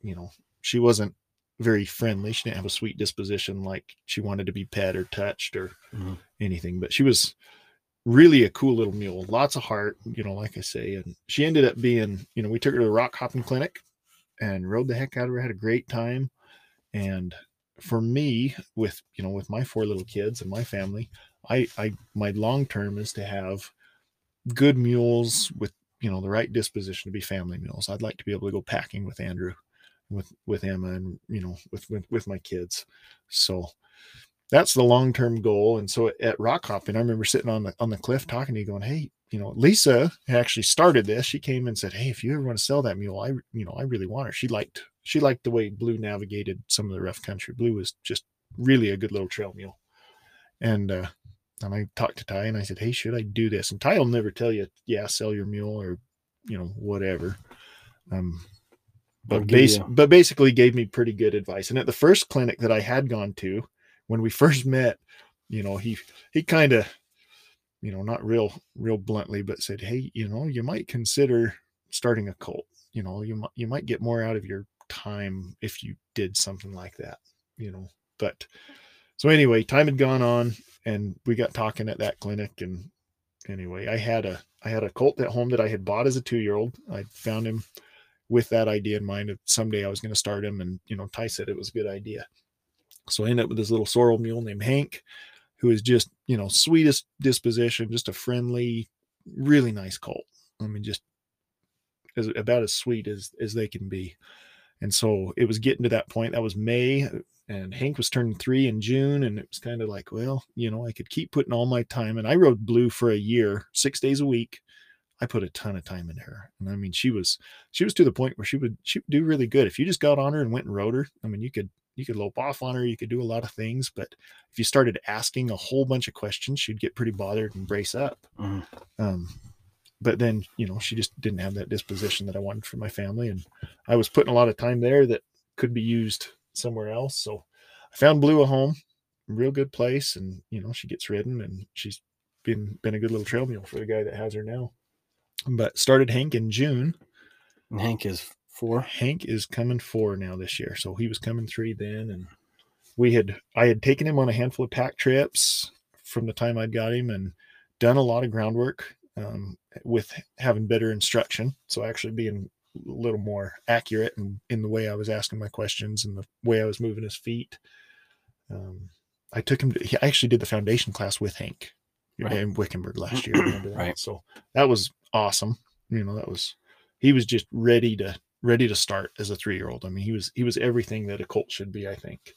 you know, she wasn't very friendly. She didn't have a sweet disposition like she wanted to be pet or touched or Mhm. anything, but she was really a cool little mule, lots of heart, you know, like I say. And she ended up being, you know, we took her to the rock hopping clinic and rode the heck out of her, had a great time. And for me, with, you know, with my four little kids and my family, I, I, my long term is to have good mules with you know the right disposition to be family mules i'd like to be able to go packing with andrew with with emma and you know with with, with my kids so that's the long-term goal and so at rock hopping i remember sitting on the on the cliff talking to you going hey you know, Lisa actually started this. She came and said, "Hey, if you ever want to sell that mule, I, you know, I really want her." She liked she liked the way Blue navigated some of the rough country. Blue was just really a good little trail mule, and uh, and I talked to Ty and I said, "Hey, should I do this?" And Ty will never tell you, "Yeah, sell your mule," or you know, whatever. Um, but base, but basically gave me pretty good advice. And at the first clinic that I had gone to, when we first met, you know, he he kind of, you know, not real real bluntly, but said, "Hey, you know, you might consider starting a cult. You know, you might you might get more out of your time if you did something like that. You know." But so anyway, time had gone on, and we got talking at that clinic, and anyway, I had a I had a colt at home that I had bought as a two year old. I found him with that idea in mind of someday I was going to start him. And, you know, Ty said it was a good idea. So I ended up with this little sorrel mule named Hank, who is just, you know, sweetest disposition, just a friendly, really nice colt. I mean, just as, about as sweet as, as they can be. And so it was getting to that point. That was May, and Hank was turning three in June. And it was kind of like, well, you know, I could keep putting all my time. And I rode blue for a year, six days a week. I put a ton of time into her. And I mean, she was she was to the point where she would she would do really good. If you just got on her and went and rode her, I mean, you could you could lope off on her, you could do a lot of things, but if you started asking a whole bunch of questions, she'd get pretty bothered and brace up. Mm-hmm. Um, but then, you know, she just didn't have that disposition that I wanted for my family. And I was putting a lot of time there that could be used somewhere else. So I found Blue a home, real good place. And, you know, she gets ridden and she's been, been a good little trail mule for the guy that has her now but started Hank in June. And Hank is four. Hank is coming four now this year. So he was coming three then. And we had, I had taken him on a handful of pack trips from the time I'd got him and done a lot of groundwork um, with having better instruction. So actually being a little more accurate in, in the way I was asking my questions and the way I was moving his feet. Um, I took him to, he actually did the foundation class with Hank right. in Wickenburg last year. right. So that was awesome. You know, that was he was just ready to ready to start as a three year old. I mean, he was he was everything that a colt should be, I think.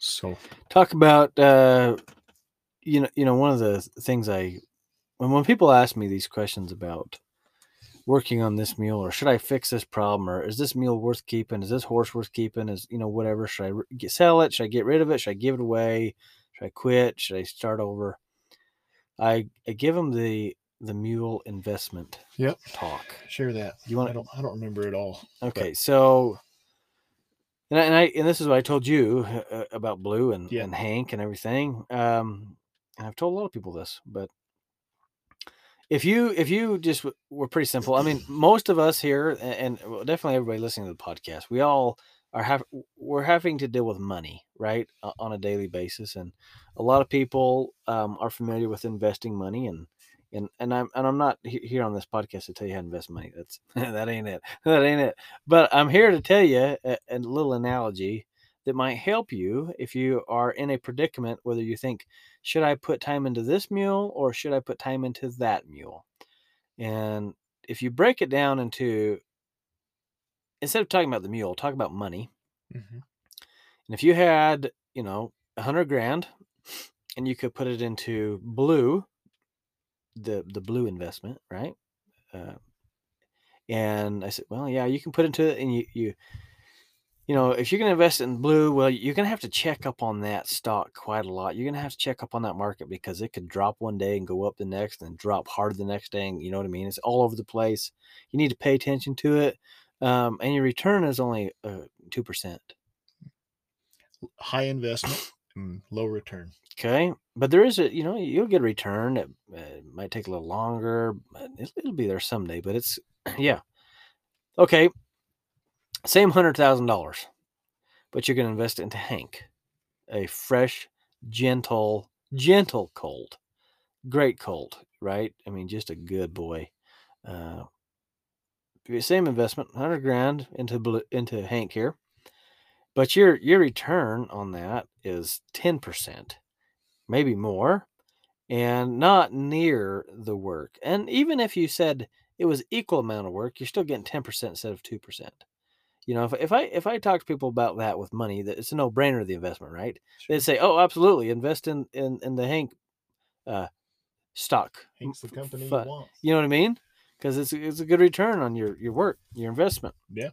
So talk about uh you know you know one of the things I when when people ask me these questions about working on this mule or should I fix this problem or is this mule worth keeping? Is this horse worth keeping? Is you know whatever? Should I get, sell it? Should I get rid of it? Should I give it away? Should I quit? Should I start over? I, I give them the the mule investment yep. talk. Share that. You want? I don't. I don't remember it all. Okay, but. so and I, and I and this is what I told you uh, about Blue and yeah. and Hank and everything. Um, and I've told a lot of people this, but if you if you just were pretty simple, I mean, most of us here, and, and definitely everybody listening to the podcast, we all are have we're having to deal with money right on a daily basis and a lot of people um, are familiar with investing money and and and I'm and I'm not here on this podcast to tell you how to invest money. That's that ain't it. That ain't it. But I'm here to tell you a, a, little analogy that might help you if you are in a predicament whether you think should I put time into this mule or should I put time into that mule. And if you break it down into instead of talking about the mule, talk about money. Mm-hmm. And if you had, you know, a hundred grand and you could put it into blue, the, the blue investment, right? Uh, and I said, well, yeah, you can put into it and you, you, you know, if you're going to invest in blue, well, you're going to have to check up on that stock quite a lot. You're going to have to check up on that market because it could drop one day and go up the next and drop hard the next day. And you know what I mean? It's all over the place. You need to pay attention to it um, and your return is only uh, two uh, percent. High investment and low return. Okay, but there is a you know you'll get a return. It, uh, might take a little longer. It, it'll be there someday. But it's yeah, okay. Same hundred thousand dollars, but going to invest it into Hank, a fresh, gentle, gentle colt, great colt, right? I mean, just a good boy. Uh, same investment, hundred grand into into Hank here, but your your return on that is ten percent, maybe more, and not near the work. And even if you said it was equal amount of work, you're still getting ten percent instead of two percent. You know, if, if I if I talk to people about that with money, that it's a no brainer the investment, right? Sure. They'd say, "Oh, absolutely, invest in in in the Hank uh, stock. Hank's the company Fu- you. You know what I mean? Because it's it's a good return on your your work, your investment. Yeah.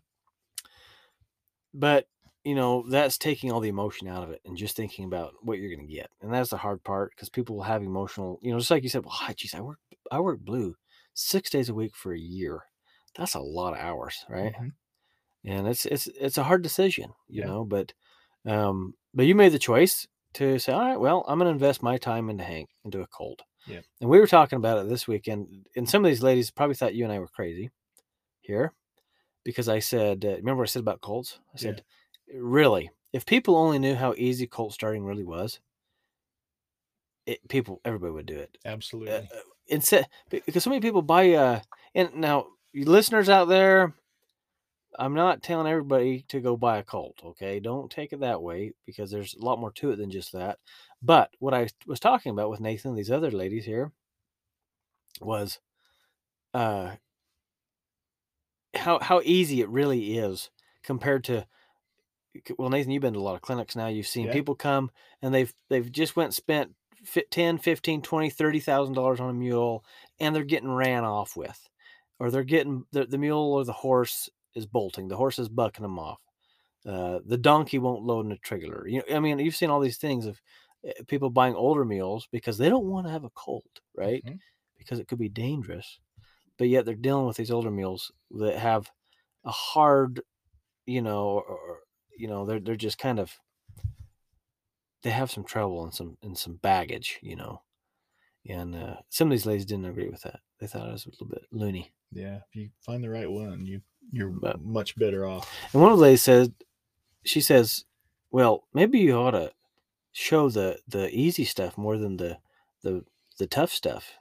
But you know that's taking all the emotion out of it and just thinking about what you're going to get, and that's the hard part because people will have emotional. You know, just like you said, well, hi, geez, I work I work blue six days a week for a year. That's a lot of hours, right? Mhm. and it's it's it's a hard decision, you Yeah. know. But um, but you made the choice to say, all right, well, I'm going to invest my time into Hank into a cold. Yeah. And we were talking about it this weekend, and some of these ladies probably thought you and I were crazy here because I said, uh, remember what I said about colds? I Yeah. Really, if people only knew how easy Colt starting really was, it, people, everybody would do it. Absolutely. uh, uh, instead because so many people buy uh and now you listeners out there i'm not telling everybody to go buy a colt okay? Don't take it that way because there's a lot more to it than just that. But what i was talking about with nathan and these other ladies here was uh how how easy it really is compared to well nathan you've been to a lot of clinics now you've seen Yeah. people come and they've they've just went spent fi- 10 15 20 30 thousand dollars on a mule and they're getting ran off with or they're getting the, the mule or the horse is bolting the horse is bucking them off uh, the donkey won't load in a trailer you know i mean you've seen all these things of uh, people buying older mules because they don't want to have a colt right Mhm. because it could be dangerous but yet they're dealing with these older mules that have a hard you know or, or you know they're they're just kind of they have some trouble and some and some baggage you know and uh, some of these ladies didn't agree with that they thought it was a little bit loony Yeah. If you find the right one, you you're But- much better off. and one of the ladies said she says well maybe you ought to show the the easy stuff more than the the the tough stuff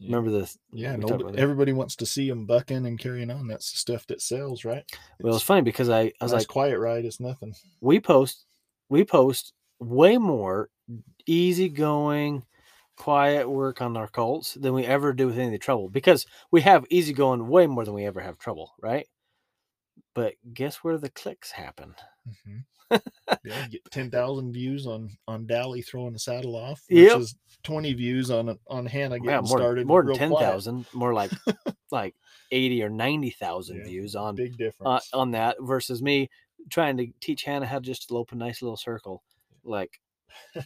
Yeah. remember the Yeah, we no, talked about that? everybody wants to see them bucking and carrying on. That's the stuff that sells, right? well it's funny because i i was nice like quiet ride is nothing. we post we post way more easygoing quiet work on our colts than we ever do with any of the trouble because we have easygoing way more than we ever have trouble right but guess where the clicks happen Mhm. yeah, get ten thousand views on on Dally throwing the saddle off Yep. versus twenty views on on Hannah getting yeah, more, started. more than 10,000 more like like 80 or 90,000 Yeah, views on Big uh, difference. on that versus me trying to teach Hannah how to just lope a nice little circle like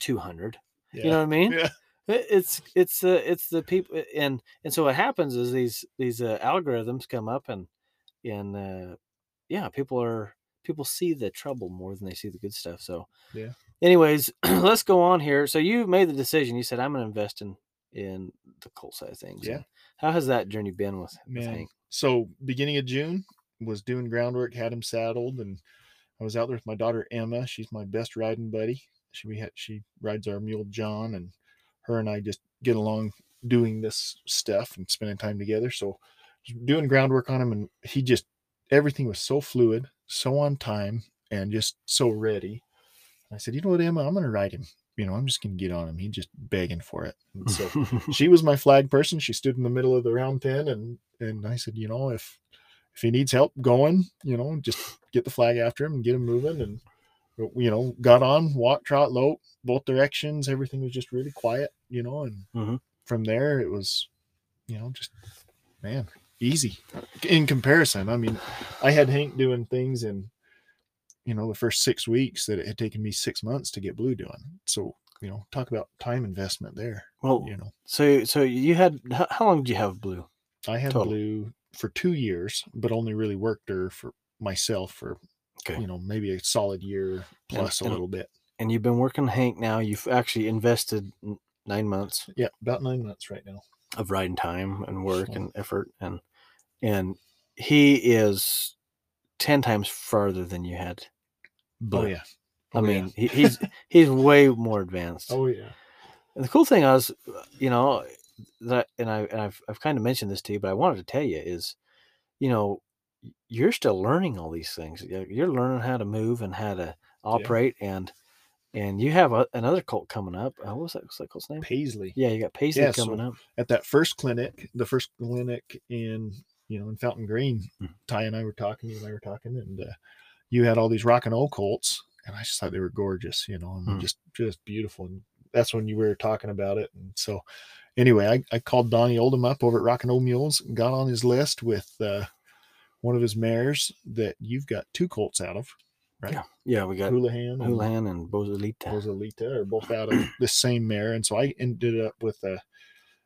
200 yeah. you know what I mean Yeah. It- it's it's uh, it's the people and and so what happens is these these uh, algorithms come up and and uh, yeah people are people see the trouble more than they see the good stuff so Yeah. anyways let's go on here so you made the decision you said i'm going to invest in in the coal side of things Yeah. and how has that journey been with, with hank So beginning of June was doing groundwork, had him saddled, and I was out there with my daughter Emma. She's my best riding buddy. She we had she rides our mule John, and her and I just get along doing this stuff and spending time together. So doing groundwork on him, and he just everything was so fluid, so on time, and just so ready. I said, you know what, Emma, I'm gonna ride him. You know, I'm just gonna get on him. He's just begging for it. And so she was my flag person. She stood in the middle of the round pen, and and I said, you know, if if he needs help going, you know, just get the flag after him and get him moving. And you know, got on, walk, trot, lope, both directions. Everything was just really quiet, you know. And Mhm. from there, it was, you know, just man, easy in comparison. I mean, I had Hank doing things in, you know, the first six weeks that it had taken me six months to get blue doing. So you know, talk about time investment there. well You know, so so you had how, long did you have blue I had Total. blue for two years, but only really worked her for myself for Okay. you know maybe a solid year plus a and- little bit. and you've been working hank now you've actually invested nine months Yeah, about nine months right now. of riding time and work So- and effort and and he is 10 times farther than you had Oh Blue. yeah. i Oh, yeah. mean he, he's he's way more advanced Oh yeah. and the cool thing is, you know that and i and i've, I've kind of mentioned this to you but i wanted to tell you is you know you're still learning all these things You're- learning how to move and how to operate and and you have a, another cult coming up uh, what was that, what's that cult's name Paisley. yeah you got paisley Yeah, so- coming up At that first clinic, the first clinic in you know in Fountain Green, Mhm. Ty and I were talking. You and I were talking, and uh, you had all these rock and roll colts, and I just thought they were gorgeous. You know, and Mhm. just just beautiful. And that's when you were talking about it, and so anyway, I, I called Donnie Oldham up over at Rockin' Old Mules, and got on his list with uh, one of his mares that you've got two colts out of, right? Yeah. Yeah, we got Houlihan, and Houlihan and Bozalita. Rosalita are both out of the same mare, and so I ended up with a.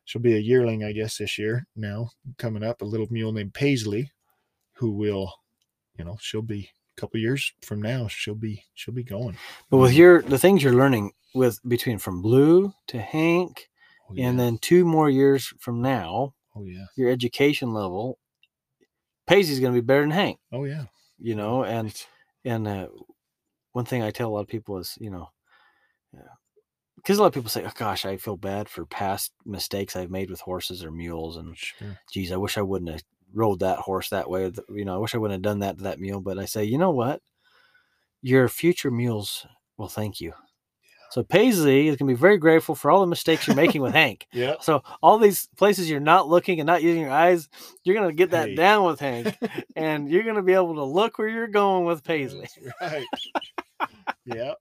She'll be a yearling, I guess, this year. Now coming up, a little mule named Paisley, who will, you know, she'll be a couple years from now. She'll be she'll be going. But with your the things you're learning with between from Blue to Hank, Oh, and then two more years from now, oh yeah, your education level, Paisley's going to be better than Hank. oh yeah, You know, and and uh, one thing I tell a lot of people is, you know, because a lot of people say, "Oh gosh, I feel bad for past mistakes I've made with horses or mules," and sure. geez, I wish I wouldn't have rode that horse that way. You know, I wish I wouldn't have done that to that mule. But I say, you know what? Your future mules will thank you. So Paisley is going to be very grateful for all the mistakes you're making with Hank. Yeah, So all these places you're not looking and not using your eyes, you're going to get that Hey. down with Hank, and you're going to be able to look where you're going with Paisley. That's right. yeah,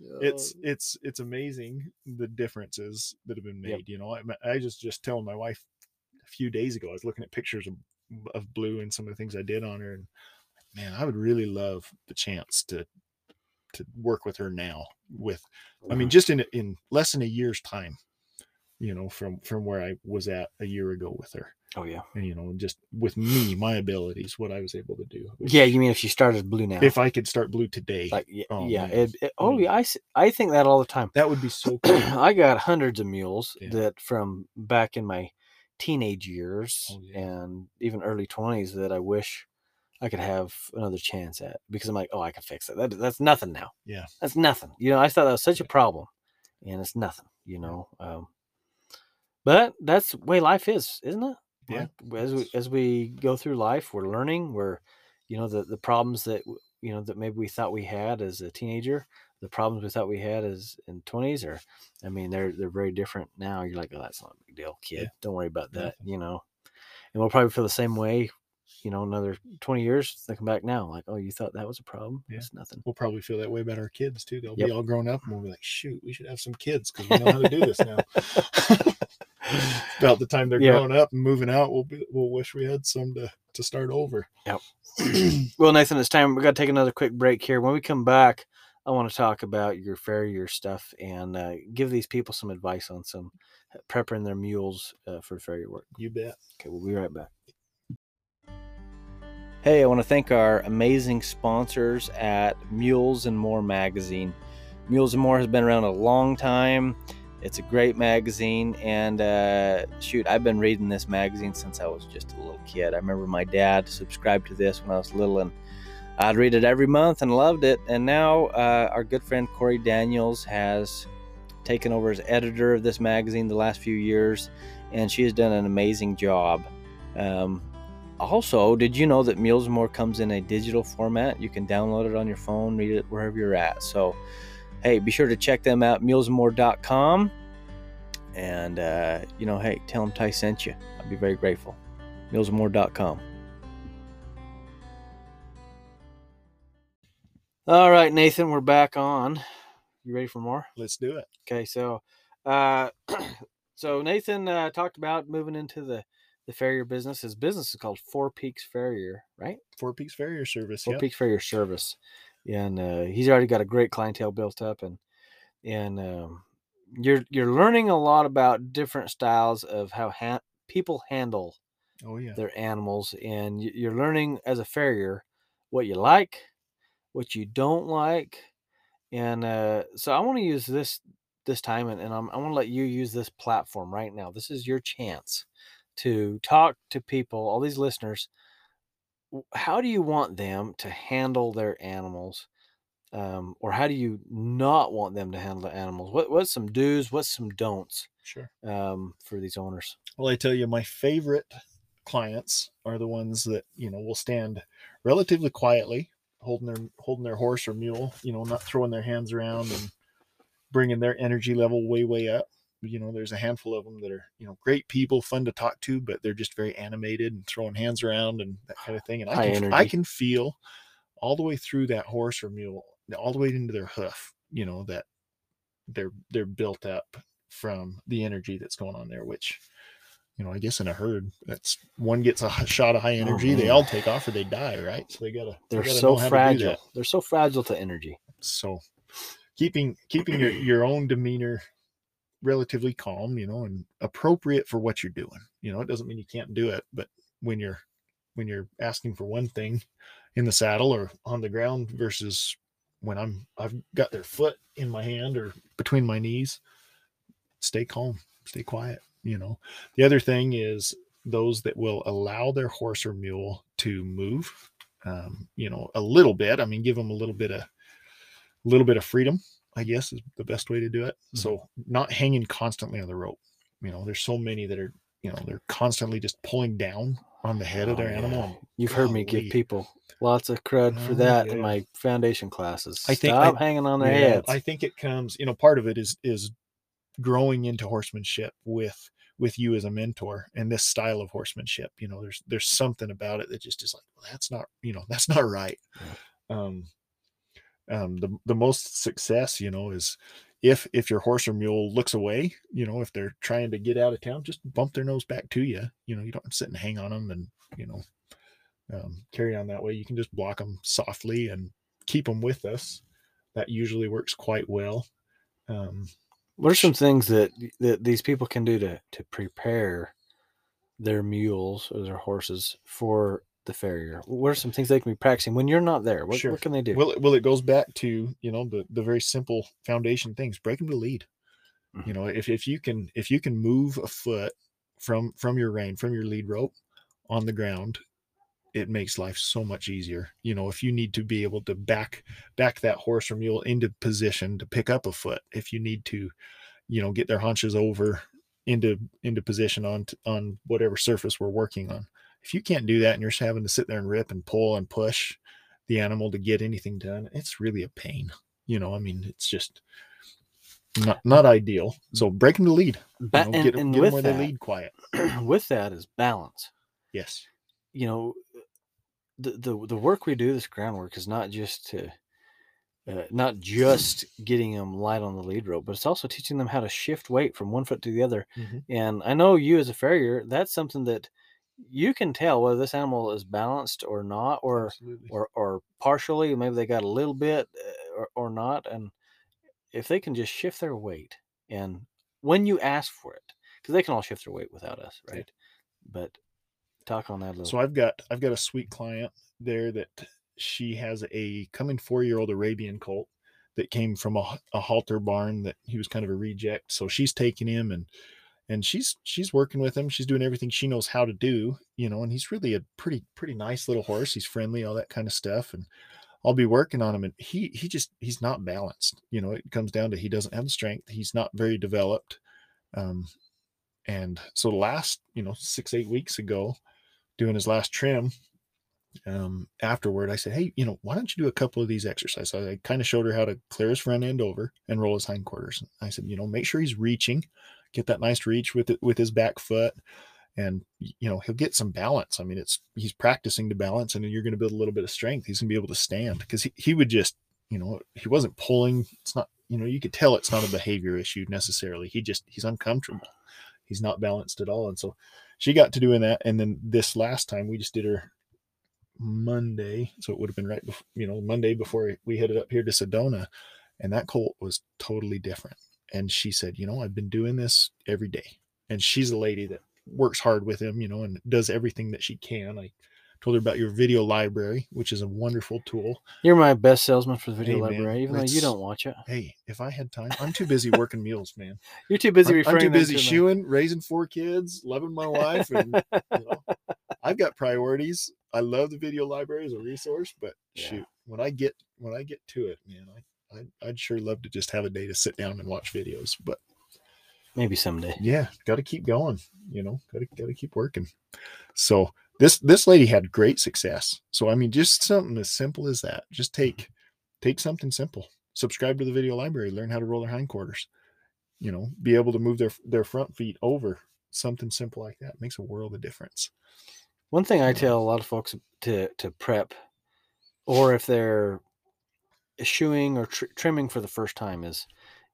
it's it's it's amazing the differences that have been made. Yep. You know, I, I just just telling my wife a few days ago. I was looking at pictures of of blue and some of the things I did on her, and man, I would really love the chance to to work with her now. With I mean, just in in less than a year's time, you know, from from where I was at a year ago with her, oh yeah, and you know, just with me, my abilities, what I was able to do. yeah. You mean if you started blue now? if I could start blue today, like yeah, oh, yeah. It, it- I oh mean- yeah. I, I think that all the time. that would be so cool. I got hundreds of mules Yeah. that from back in my teenage years Oh, yeah. and even early 20s that I wish I could have another chance at because I'm like, oh, I can fix it. That, that's nothing now. Yeah. That's nothing. You know, I thought that was such a problem and it's nothing, you know. Um, but that's the way life is, isn't it? Yeah. Like, as we as we go through life, we're learning. We're, you know, the the problems that you know that maybe we thought we had as a teenager, the problems we thought we had as in twenties, or I mean, they're they're very different now. You're like, oh, that's not a big deal, kid. Yeah. Don't worry about that. Nothing. You know, and we'll probably feel the same way. You know, another twenty years, thinking back now, like, oh, you thought that was a problem? Yeah. It's nothing. We'll probably feel that way about our kids too. They'll Yep. be all grown up and we'll be like, shoot, we should have some kids because we know how to do this now. about the time they're Yeah. growing up and moving out, we'll be, we'll wish we had some to, to start over. Yep. Well, Nathan, it's time. We got to take another quick break here. When we come back, I want to talk about your farrier stuff and uh, give these people some advice on some prepping their mules uh, for farrier work. you bet. Okay, we'll be right back. Hey, I want to thank our amazing sponsors at Mules and More magazine. Mules and More has been around a long time. It's a great magazine, and uh, shoot, I've been reading this magazine since I was just a little kid. I remember my dad subscribed to this when I was little, and I'd read it every month and loved it. And now uh, our good friend Corey Daniels has taken over as editor of this magazine the last few years, and she has done an amazing job. Um, also, did you know that and More comes in a digital format? You can download it on your phone, read it wherever you're at. So, hey, be sure to check them out, mulesandmore.com. And, uh, you know, hey, tell them Ty sent you. I'd be very grateful. Mulesandmore.com. All right, Nathan, we're back on. You ready for more? Let's do it. Okay, so uh so Nathan uh talked about moving into the the farrier business. His business is called Four Peaks Farrier, right? Four Peaks Farrier Service. Four Yep. Peaks Farrier Service. And uh he's already got a great clientele built up and and um you're you're learning a lot about different styles of how ha- people handle Oh yeah. their animals and you're learning as a farrier what you like what you don't like and uh, so i want to use this this time and, and I'm, i want to let you use this platform right now this is your chance to talk to people all these listeners how do you want them to handle their animals um, or how do you not want them to handle the animals what, what's some do's what's some don'ts Sure. um, for these owners Well, I tell you, my favorite clients are the ones that you know will stand relatively quietly, holding their holding their horse or mule. You know, not throwing their hands around and bringing their energy level way way up. You know, there's a handful of them that are you know great people, fun to talk to, but they're just very animated and throwing hands around and that kind of thing. And I High can, I can feel all the way through that horse or mule, all the way into their hoof. You know that they're they're built up from the energy that's going on there, which, you know, I guess in a herd, that's one gets a shot of high oh, energy, they all take off or they die, right? So they gotta, they They're gotta so know how to do fragile. They're so fragile to energy. So keeping keeping your, your own demeanor relatively calm, you know, and appropriate for what you're doing. You know, it doesn't mean you can't do it, but when you're when you're asking for one thing in the saddle or on the ground versus when I'm I've got their foot in my hand or between my knees, stay calm, stay quiet, you know. The other thing is those that will allow their horse or mule to move um, you know, a little bit. I mean, give them a little bit of a little bit of freedom, I guess is the best way to do it. So not hanging constantly on the rope. You know, there's so many that are, you know, they're constantly just pulling down on the head of Oh, their yeah. animal. You've heard me give people lots of crud for Oh, that in my foundation classes. I think Stop I- hanging on their Yeah, heads. I think it comes, you know, part of it is is growing into horsemanship with with you as a mentor and this style of horsemanship. You know, there's there's something about it that just is like, well, that's not, you know, that's not right. Um um the the most success, you know, is if if your horse or mule looks away, you know, if they're trying to get out of town, just bump their nose back to you. You know, you don't sit and hang on them and, you know, um, carry on that way. You can just block them softly and keep them with us. That usually works quite well. Um, what are some things that that these people can do to to prepare their mules or their horses for the farrier? What are some things they can be practicing when you're not there? What, Sure. what can they do? well, it- well, it goes back to you know the the very simple foundation things. Break them to lead. You mm-hmm. know, if if you can if you can move a foot from from your rein from your lead rope on the ground, it makes life so much easier. You know, if you need to be able to back back that horse or mule into position to pick up a foot, if you need to, you know, get their haunches over into into position on on whatever surface we're working on. If you can't do that and you're just having to sit there and rip and pull and push the animal to get anything done, it's really a pain. You know, I mean, it's just not not ideal. So break them to lead. You know, and, get, and get 'em with where that, they lead quiet. with that is balance. Yes. you know the the, the work we do this groundwork is not just to uh, not just getting them light on the lead rope but it's also teaching them how to shift weight from one foot to the other Mhm. and i know you as a farrier that's something that you can tell whether this animal is balanced or not or Absolutely. or or partially maybe they got a little bit uh, or, or not and if they can just shift their weight and when you ask for it because they can all shift their weight without us Yeah. right but talk on that a little So I've got I've got a sweet client there that she has a coming four year old Arabian colt that came from a, a halter barn that he was kind of a reject. So she's taking him and and she's she's working with him. She's doing everything she knows how to do, you know. And he's really a pretty pretty nice little horse. He's friendly, all that kind of stuff. And I'll be working on him, and he he just he's not balanced. You know, it comes down to he doesn't have the strength. He's not very developed. Um, and so last you know six eight weeks ago, doing his last trim, um, afterward, I said, Hey, you know, why don't you do a couple of these exercises? I kind of showed her how to clear his front end over and roll his hindquarters. I said, you know, make sure he's reaching, get that nice reach with it with his back foot. And you know, he'll get some balance. I mean, it's he's practicing to balance, and you're going to build a little bit of strength. He's going to be able to stand because he, he would just, you know, he wasn't pulling. It's not, you know, you could tell it's not a behavior issue necessarily. He just he's uncomfortable. He's not balanced at all. And so she got to doing that. And then this last time we just did her Monday. So it would have been right before, you know, Monday before we headed up here to Sedona. And that colt was totally different. And she said, you know, I've been doing this every day. And she's a lady that works hard with him, you know, and does everything that she can. I told her about your video library, which is a wonderful tool. You're my best salesman for the video Hey, man, library, even though you don't watch it. Hey, if I had time, I'm too busy working meals, man. You're too busy I'm, I'm too busy to me. shoeing, raising four kids, loving my wife, and you know, I've got priorities. I love the video library as a resource, but Yeah. shoot, when I get when I get to it, man, I I'd, I'd sure love to just have a day to sit down and watch videos. But Maybe someday. yeah, got to keep going. You know, got to got to keep working. So this this lady had great success. So I mean, just something as simple as that. Just take take something simple. Subscribe to the video library. Learn how to roll their hindquarters. You know, be able to move their their front feet over. Something simple like that makes a world of difference. One thing I tell a lot of folks to to prep, or if they're shoeing or tr- trimming for the first time, is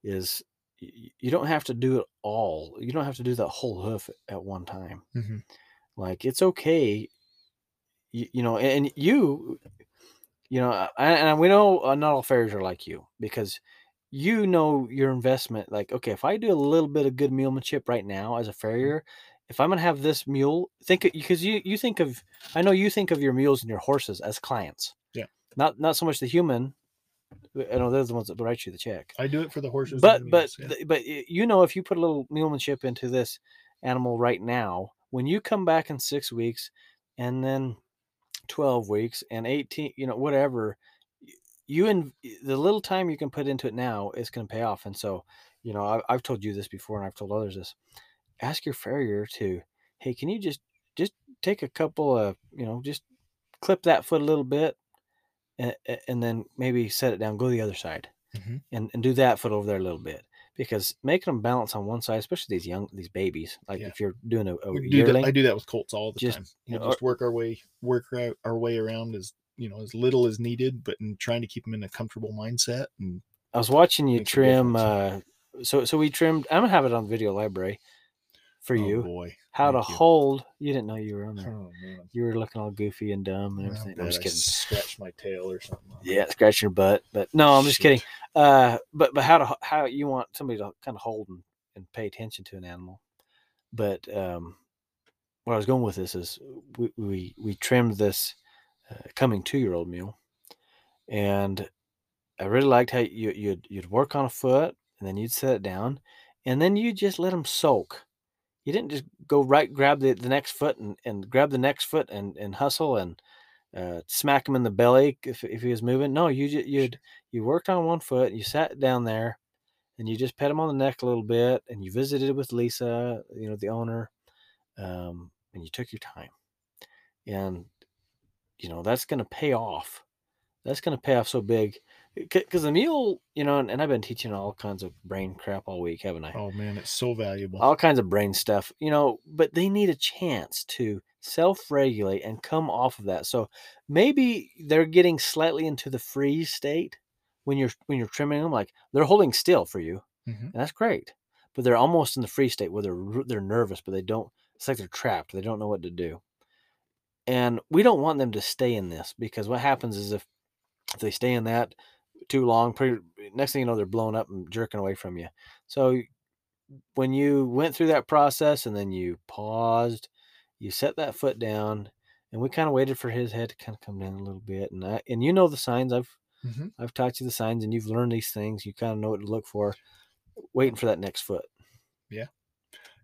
is you don't have to do it all. You don't have to do that whole hoof at one time. hmm Like it's okay, you, you know, and you, you know, and, and we know uh, not all farriers are like you because you know your investment. Like, okay, if I do a little bit of good mulemanship right now as a farrier, if I'm gonna have this mule, think because you you think of, I know you think of your mules and your horses as clients. Yeah. Not not so much the human. I know those are the ones that write you the check I do it for the horses. but the but yeah. th- but you know if you put a little mulemanship into this animal right now when you come back in six weeks and then 12 weeks and 18 you know whatever you and the little time you can put into it now is going to pay off and so you know I, i've told you this before and i've told others this ask your farrier to hey can you just just take a couple of you know just clip that foot a little bit and, and then maybe set it down go the other side Mhm. and, and do that foot over there a little bit because making them balance on one side, especially these young these babies, like Yeah. if you're doing a, a do that, I do that with colts all the Just, time. you know, just work our way work our, our way around as you know as little as needed, but in trying to keep them in a comfortable mindset. And I was watching you trim. Uh, so so we trimmed. I'm gonna have it on video library for oh you. boy, how to you. hold. You didn't know you were on there. Oh You were looking all goofy and dumb and everything. bet I'm just I kidding. Scratched my tail or something. Yeah, scratch your butt. But no, I'm just kidding. Uh, but but how to how you want somebody to kind of hold and, and pay attention to an animal. But um, where I was going with this is we we, we trimmed this uh, coming two year old mule, and I really liked how you you'd you'd work on a foot and then you'd set it down, and then you just let him soak. You didn't just go right grab the, the next foot and, and grab the next foot and, and hustle and uh, smack him in the belly if, if he was moving. No, you you'd you worked on one foot, you sat down there, and you just pet him on the neck a little bit, and you visited with Lisa, you know, the owner, um, and you took your time, and you know that's going to pay off. That's going to pay off so big, because the mule, you know, and, and I've been teaching all kinds of brain crap all week, haven't I? Oh man, it's so valuable. all kinds of brain stuff, you know, but they need a chance to self regulate and come off of that. So maybe they're getting slightly into the freeze state when you're when you're trimming them like they're holding still for you Mhm. and that's great but they're almost in the free state where they're they're nervous but they don't it's like they're trapped they don't know what to do and we don't want them to stay in this because what happens is if if they stay in that too long pretty next thing you know they're blown up and jerking away from you so when you went through that process and then you paused you set that foot down and we kind of waited for his head to kind of come down a little bit and I, and you know the signs i've Mhm. i've taught you the signs and you've learned these things you kind of know what to look for waiting for that next foot Yeah.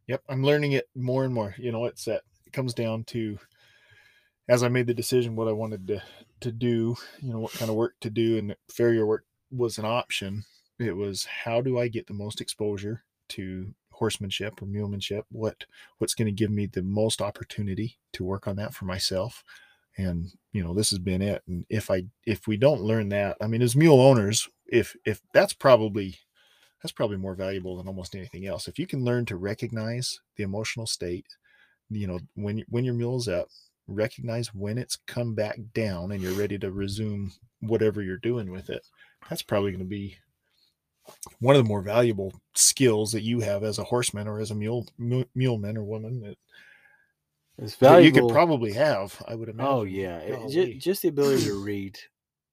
Yep, I'm learning it more and more. You know, it's that it comes down to as I made the decision what I wanted to to do, you know, what kind of work to do, and farrier work was an option. It was how do I get the most exposure to horsemanship or mulemanship? What what's going to give me the most opportunity to work on that for myself? And you know, this has been it. And if I if we don't learn that, I mean, as mule owners, if if that's probably that's probably more valuable than almost anything else. If you can learn to recognize the emotional state, you know, when when your mule's up, recognize when it's come back down and you're ready to resume whatever you're doing with it. That's probably going to be one of the more valuable skills that you have as a horseman or as a mule mu- muleman or woman that, it's that you could probably have. I would oh, imagine. oh yeah it- ju- just the ability to read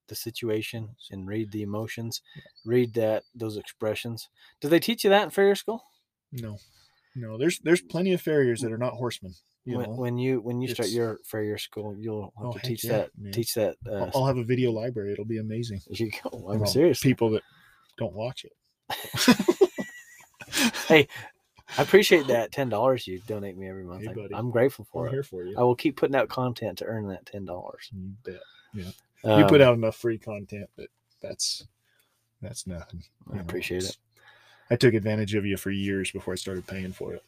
the situation and read the emotions read that those expressions do they teach you that in farrier school no, no. There's there's plenty of farriers that are not horsemen. You when, when you when you start your farrier school you'll have Oh, to teach yeah, that man. teach that uh, I'll- have a video library. It'll be amazing. you go i'm Well, serious People that don't watch it. hey i appreciate that ten dollars you donate me every month Hey, buddy. i'm grateful for I'm it here for you. i will keep putting out content to earn that ten dollars You bet. Yeah, you put Um, out enough free content but that's that's nothing. i you know, appreciate it I took advantage of you for years before I started paying for it.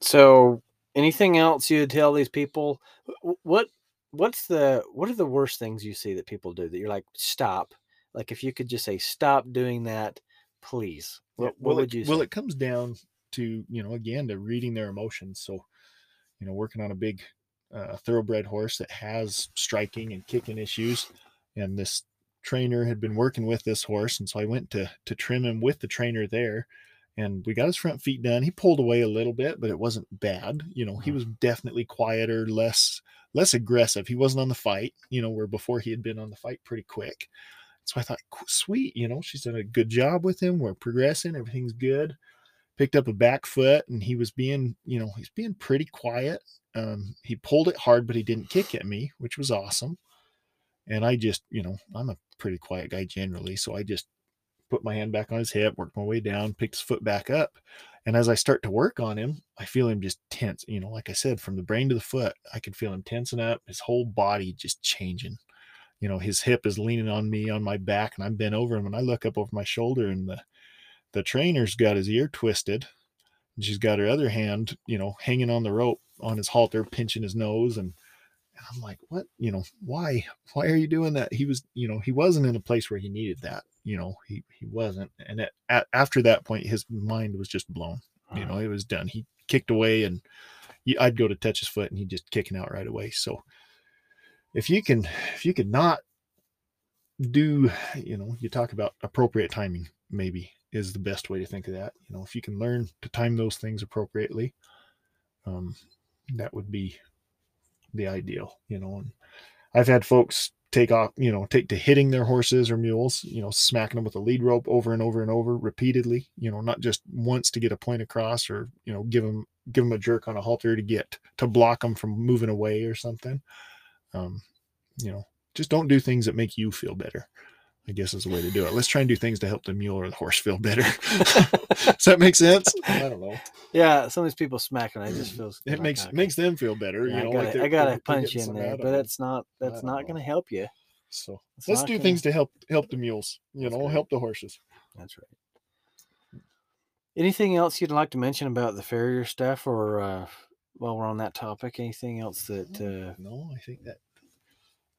So, anything else you'd tell these people? What what's the what are the worst things you see that people do that you're like stop? Like if you could just say stop doing that, please. What, Yeah, what well, would it, you well, it comes down to you know again to reading their emotions. So, you know, working on a big uh, thoroughbred horse that has striking and kicking issues, and this trainer had been working with this horse, and so I went to to trim him with the trainer there, and we got his front feet done. He pulled away a little bit, but it wasn't bad. You know, he Mhm. was definitely quieter, less less aggressive. He wasn't on the fight, you know, where before he had been on the fight pretty quick. So I thought, sweet, you know, she's done a good job with him. We're progressing, everything's good. Picked up a back foot, and he was being, you know, he's being pretty quiet. Um, he pulled it hard, but he didn't kick at me, which was awesome. And I just, you know, I'm a pretty quiet guy generally, so I just put my hand back on his hip, worked my way down, picked his foot back up. And as I start to work on him, I feel him just tense. You know, like I said, from the brain to the foot, I can feel him tensing up, his whole body just changing. You know, his hip is leaning on me on my back, and I'm bent over him. And I look up over my shoulder, and the the trainer's got his ear twisted. And she's got her other hand, you know, hanging on the rope on his halter, pinching his nose. And I'm like, what? You know, why? Why are you doing that? He was, you know, he wasn't in a place where he needed that. You know, he he wasn't. And at, at, after that point, his mind was just blown. You know, it was done. He kicked away, and he, I'd go to touch his foot, and he'd just kicking out right away. So if you can, if you could not do, you know, you talk about appropriate timing, maybe is the best way to think of that. You know, if you can learn to time those things appropriately, um, that would be the ideal, you know. And I've had folks take off, you know, take to hitting their horses or mules, you know, smacking them with a lead rope over and over and over repeatedly, you know, not just once to get a point across or, you know, give them give them a jerk on a halter to get to block them from moving away or something. Um, you know, just don't do things that make you feel better. I guess is the way to do it. Let's try and do things to help the mule or the horse feel better. Does that make sense? I don't know. yeah, some of these people smacking, I just feel It makes okay, makes them feel better. yeah, you know, I gotta, like I gotta they're- they're punch getting in there, but that's not that's don't going to help you. So It's let's do gonna- things to help help the mules. You That's know, great. help the horses. That's right. Anything else you'd like to mention about the farrier stuff, or uh, while we're on that topic, anything else that uh, no, I think that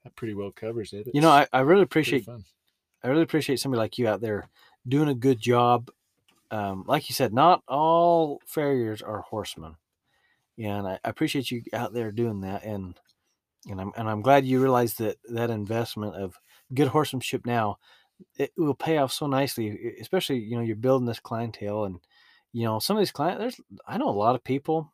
that pretty well covers it. you know? I, I really appreciate fun. I really appreciate somebody like you out there doing a good job. Um, like you said, not all farriers are horsemen, and I, I appreciate you out there doing that. And and I'm and I'm glad you realize that that investment of good horsemanship now it will pay off so nicely. Especially you know you're building this clientele, and you know some of these clients. There's I know a lot of people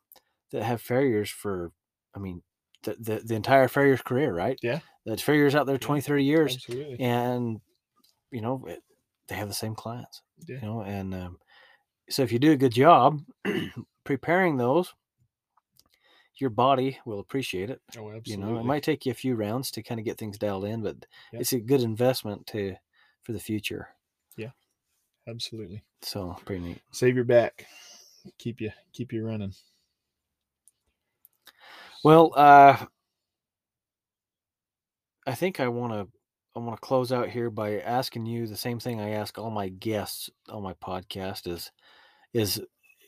that have farriers for. I mean. The, the, the entire farrier's career, right? Yeah. That farrier's out there Yeah, 20, 30 years Absolutely. and you know it, they have the same clients Yeah. you know and um, so if you do a good job preparing those your body will appreciate it Oh, absolutely. you know it might take you a few rounds to kind of get things dialed in but Yeah. it's a good investment to for the future Yeah, absolutely. so pretty neat Save your back. Keep you keep you running. well uh i think i want to i want to close out here by asking you the same thing i ask all my guests on my podcast is is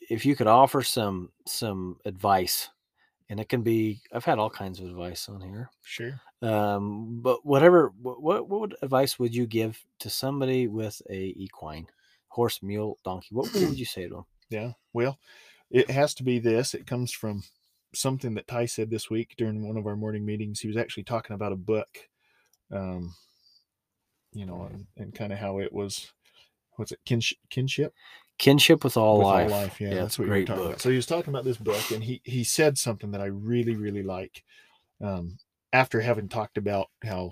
if you could offer some some advice and it can be i've had all kinds of advice on here Sure. um but whatever what what, advice would you give to somebody with a equine horse mule donkey what, what would you say to them Yeah. Well, it has to be this. It comes from something that Ty said this week during one of our morning meetings. He was actually talking about a book, um, you know, and, and kind of how it was, what's it, kinship? kinship? kinship with all With life Yeah, it's that's what great talking book about. So he was talking about this book, and he he said something that I really really like. Um, after having talked about how,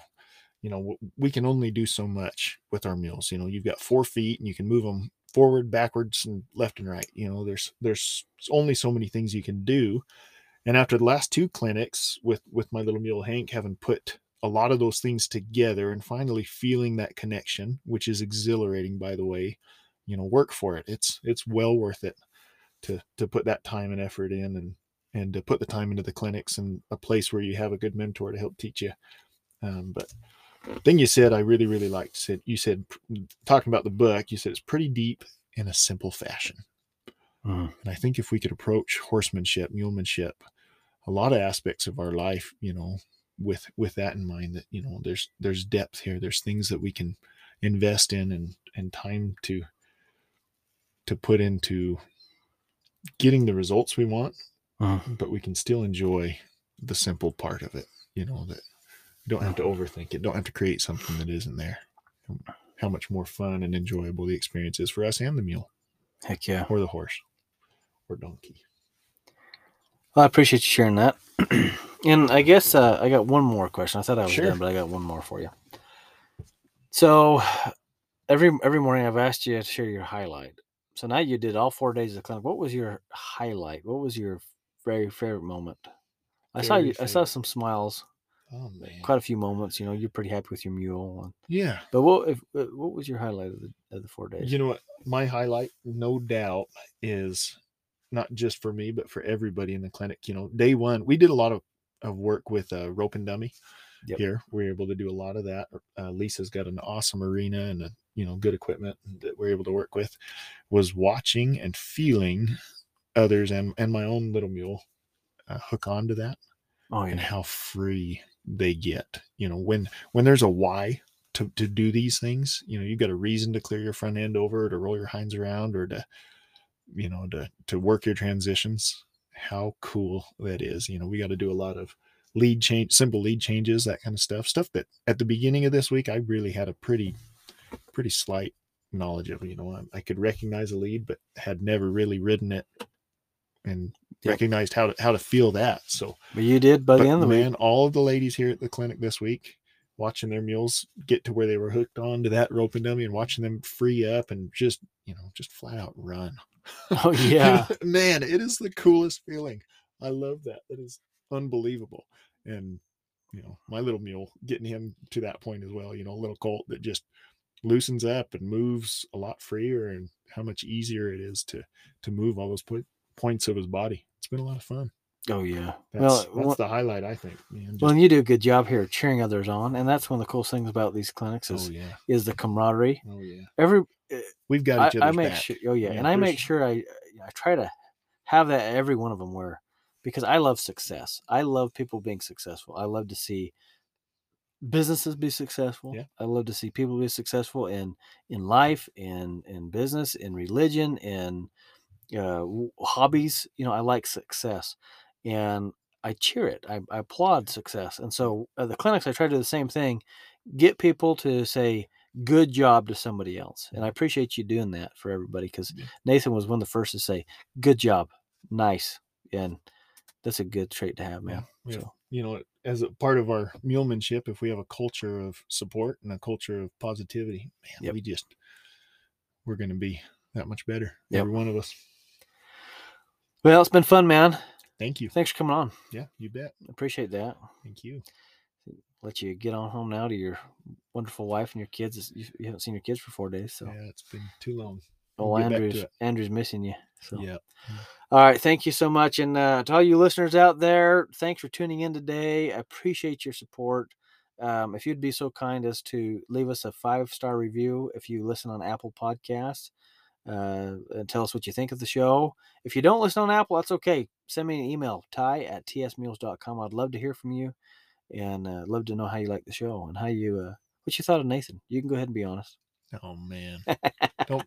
you know, we can only do so much with our mules. You know, you've got four feet, and you can move them forward, backwards, and left and right. You know, there's there's only so many things you can do. And after the last two clinics with with my little mule Hank, having put a lot of those things together and finally feeling that connection, which is exhilarating, by the way, you know, work for it. It's it's well worth it to to put that time and effort in and and to put the time into the clinics and a place where you have a good mentor to help teach you. Um, but the thing you said, I really really liked. Said you said talking about the book, you said it's pretty deep in a simple fashion. Mhm. And I think if we could approach horsemanship, mulemanship, a lot of aspects of our life, you know, with with that in mind, that you know, there's there's depth here. There's things that we can invest in and and time to to put into getting the results we want, Mhm. but we can still enjoy the simple part of it. You know that you don't have to overthink it. Don't have to create something that isn't there. How much more fun and enjoyable the experience is for us and the mule. Heck yeah. or the horse or donkey. Well, I appreciate you sharing that. and I guess uh, I got one more question. I thought I was Sure. done, but I got one more for you. So every every morning I've asked you to share your highlight. So now you did all four days of the clinic. What was your highlight? What was your very favorite moment? I saw you. I saw some smiles. Oh man. Quite a few moments. You know, you're pretty happy with your mule. Yeah. but what if, uh, what was your highlight of the of the four days? You know what? My highlight, no doubt, is not just for me, but for everybody in the clinic. You know, day one, we did a lot of, of work with uh, rope and dummy Yep. here. we're able to do a lot of that. Uh, Lisa's got an awesome arena and a, you know good equipment that we're able to work with. Was watching and feeling others and and my own little mule uh, hook onto that oh and how free they get. You know, when when there's a why to to do these things, you know, you've got a reason to clear your front end over, to roll your hinds around, or to, you know, to to work your transitions. How cool that is. You know, we got to do a lot of lead change, simple lead changes, that kind of stuff. Stuff that at the beginning of this week, I really had a pretty pretty slight knowledge of. You know, I, I could recognize a lead, but had never really ridden it and Yep. recognized how to how to feel that. So But you did by the end of the man, week. all of the ladies here at the clinic this week, watching their mules get to where they were hooked on to that rope and dummy and watching them free up and just, you know, just flat out run. Oh yeah. man, it is the coolest feeling. I love that. That is unbelievable. And, you know, my little mule getting him to that point as well, you know, a little colt that just loosens up and moves a lot freer and how much easier it is to to move all those po- points of his body. It's been a lot of fun. Oh yeah. That's, well, that's one- the highlight, I think. Man, well, just- and you do a good job here cheering others on, and that's one of the coolest things about these clinics oh, is oh yeah, is the camaraderie. oh yeah. Every We've got I, each I other's make back. sure. Oh yeah, Yeah, and I make sure I I try to have that at every one of them where because I love success. I love people being successful. I love to see businesses be successful. Yeah. I love to see people be successful in in life, in in business, in religion, in uh, hobbies. You know, I like success, and I cheer it. I, I applaud success. And so at the clinics, I try to do the same thing. Get people to say good job to somebody else, and I mm-hmm. appreciate you doing that for everybody because Yeah. Mm-hmm. Nathan was one of the first to say good job, nice, and that's a good trait to have, man. Yeah, So you know, as a part of our mulemanship, if we have a culture of support and a culture of positivity, man, Yep. we just we're going to be that much better. Yep. Every one of us. well, it's been fun, man. Thank you. Thanks for coming on. Yeah, you bet. Appreciate that. Thank you. Let you get on home now to your wonderful wife and your kids. You you haven't seen your kids for four days, so Yeah, it's been too long. oh, we'll get Andrew's. Andrew's missing you. So Yeah. all right, thank you so much, and uh, to all you listeners out there, thanks for tuning in today. I appreciate your support. Um, if you'd be so kind as to leave us a five star review if you listen on Apple Podcasts, uh, and tell us what you think of the show. If you don't listen on Apple, that's okay. Send me an email, ty at tsmules.com. I'd love to hear from you and uh, love to know how you like the show and how you, uh, what you thought of Nathan. You can go ahead and be honest. Oh man. Don't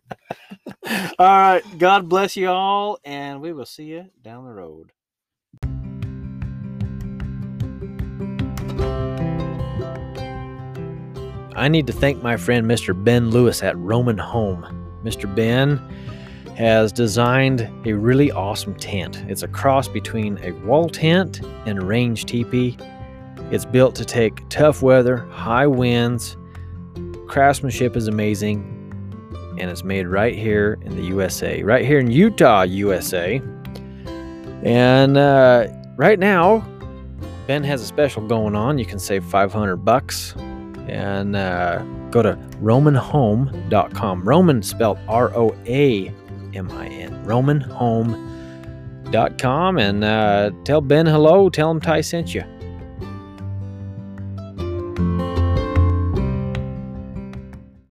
all right. God bless you all, and we will see you down the road. I need to thank my friend Mr. Ben Lewis at Roamin Home. Mr. Ben has designed a really awesome tent. It's a cross between a wall tent and a range teepee. It's built to take tough weather, high winds. Craftsmanship is amazing, and it's made right here in the USA, right here in Utah, USA. And uh, right now, Ben has a special going on. You can save 500 bucks and uh, go to roaminhome.com. Roamin spelled R O A M I N. Roaminhome.com and uh, tell Ben hello. Tell him Ty sent you.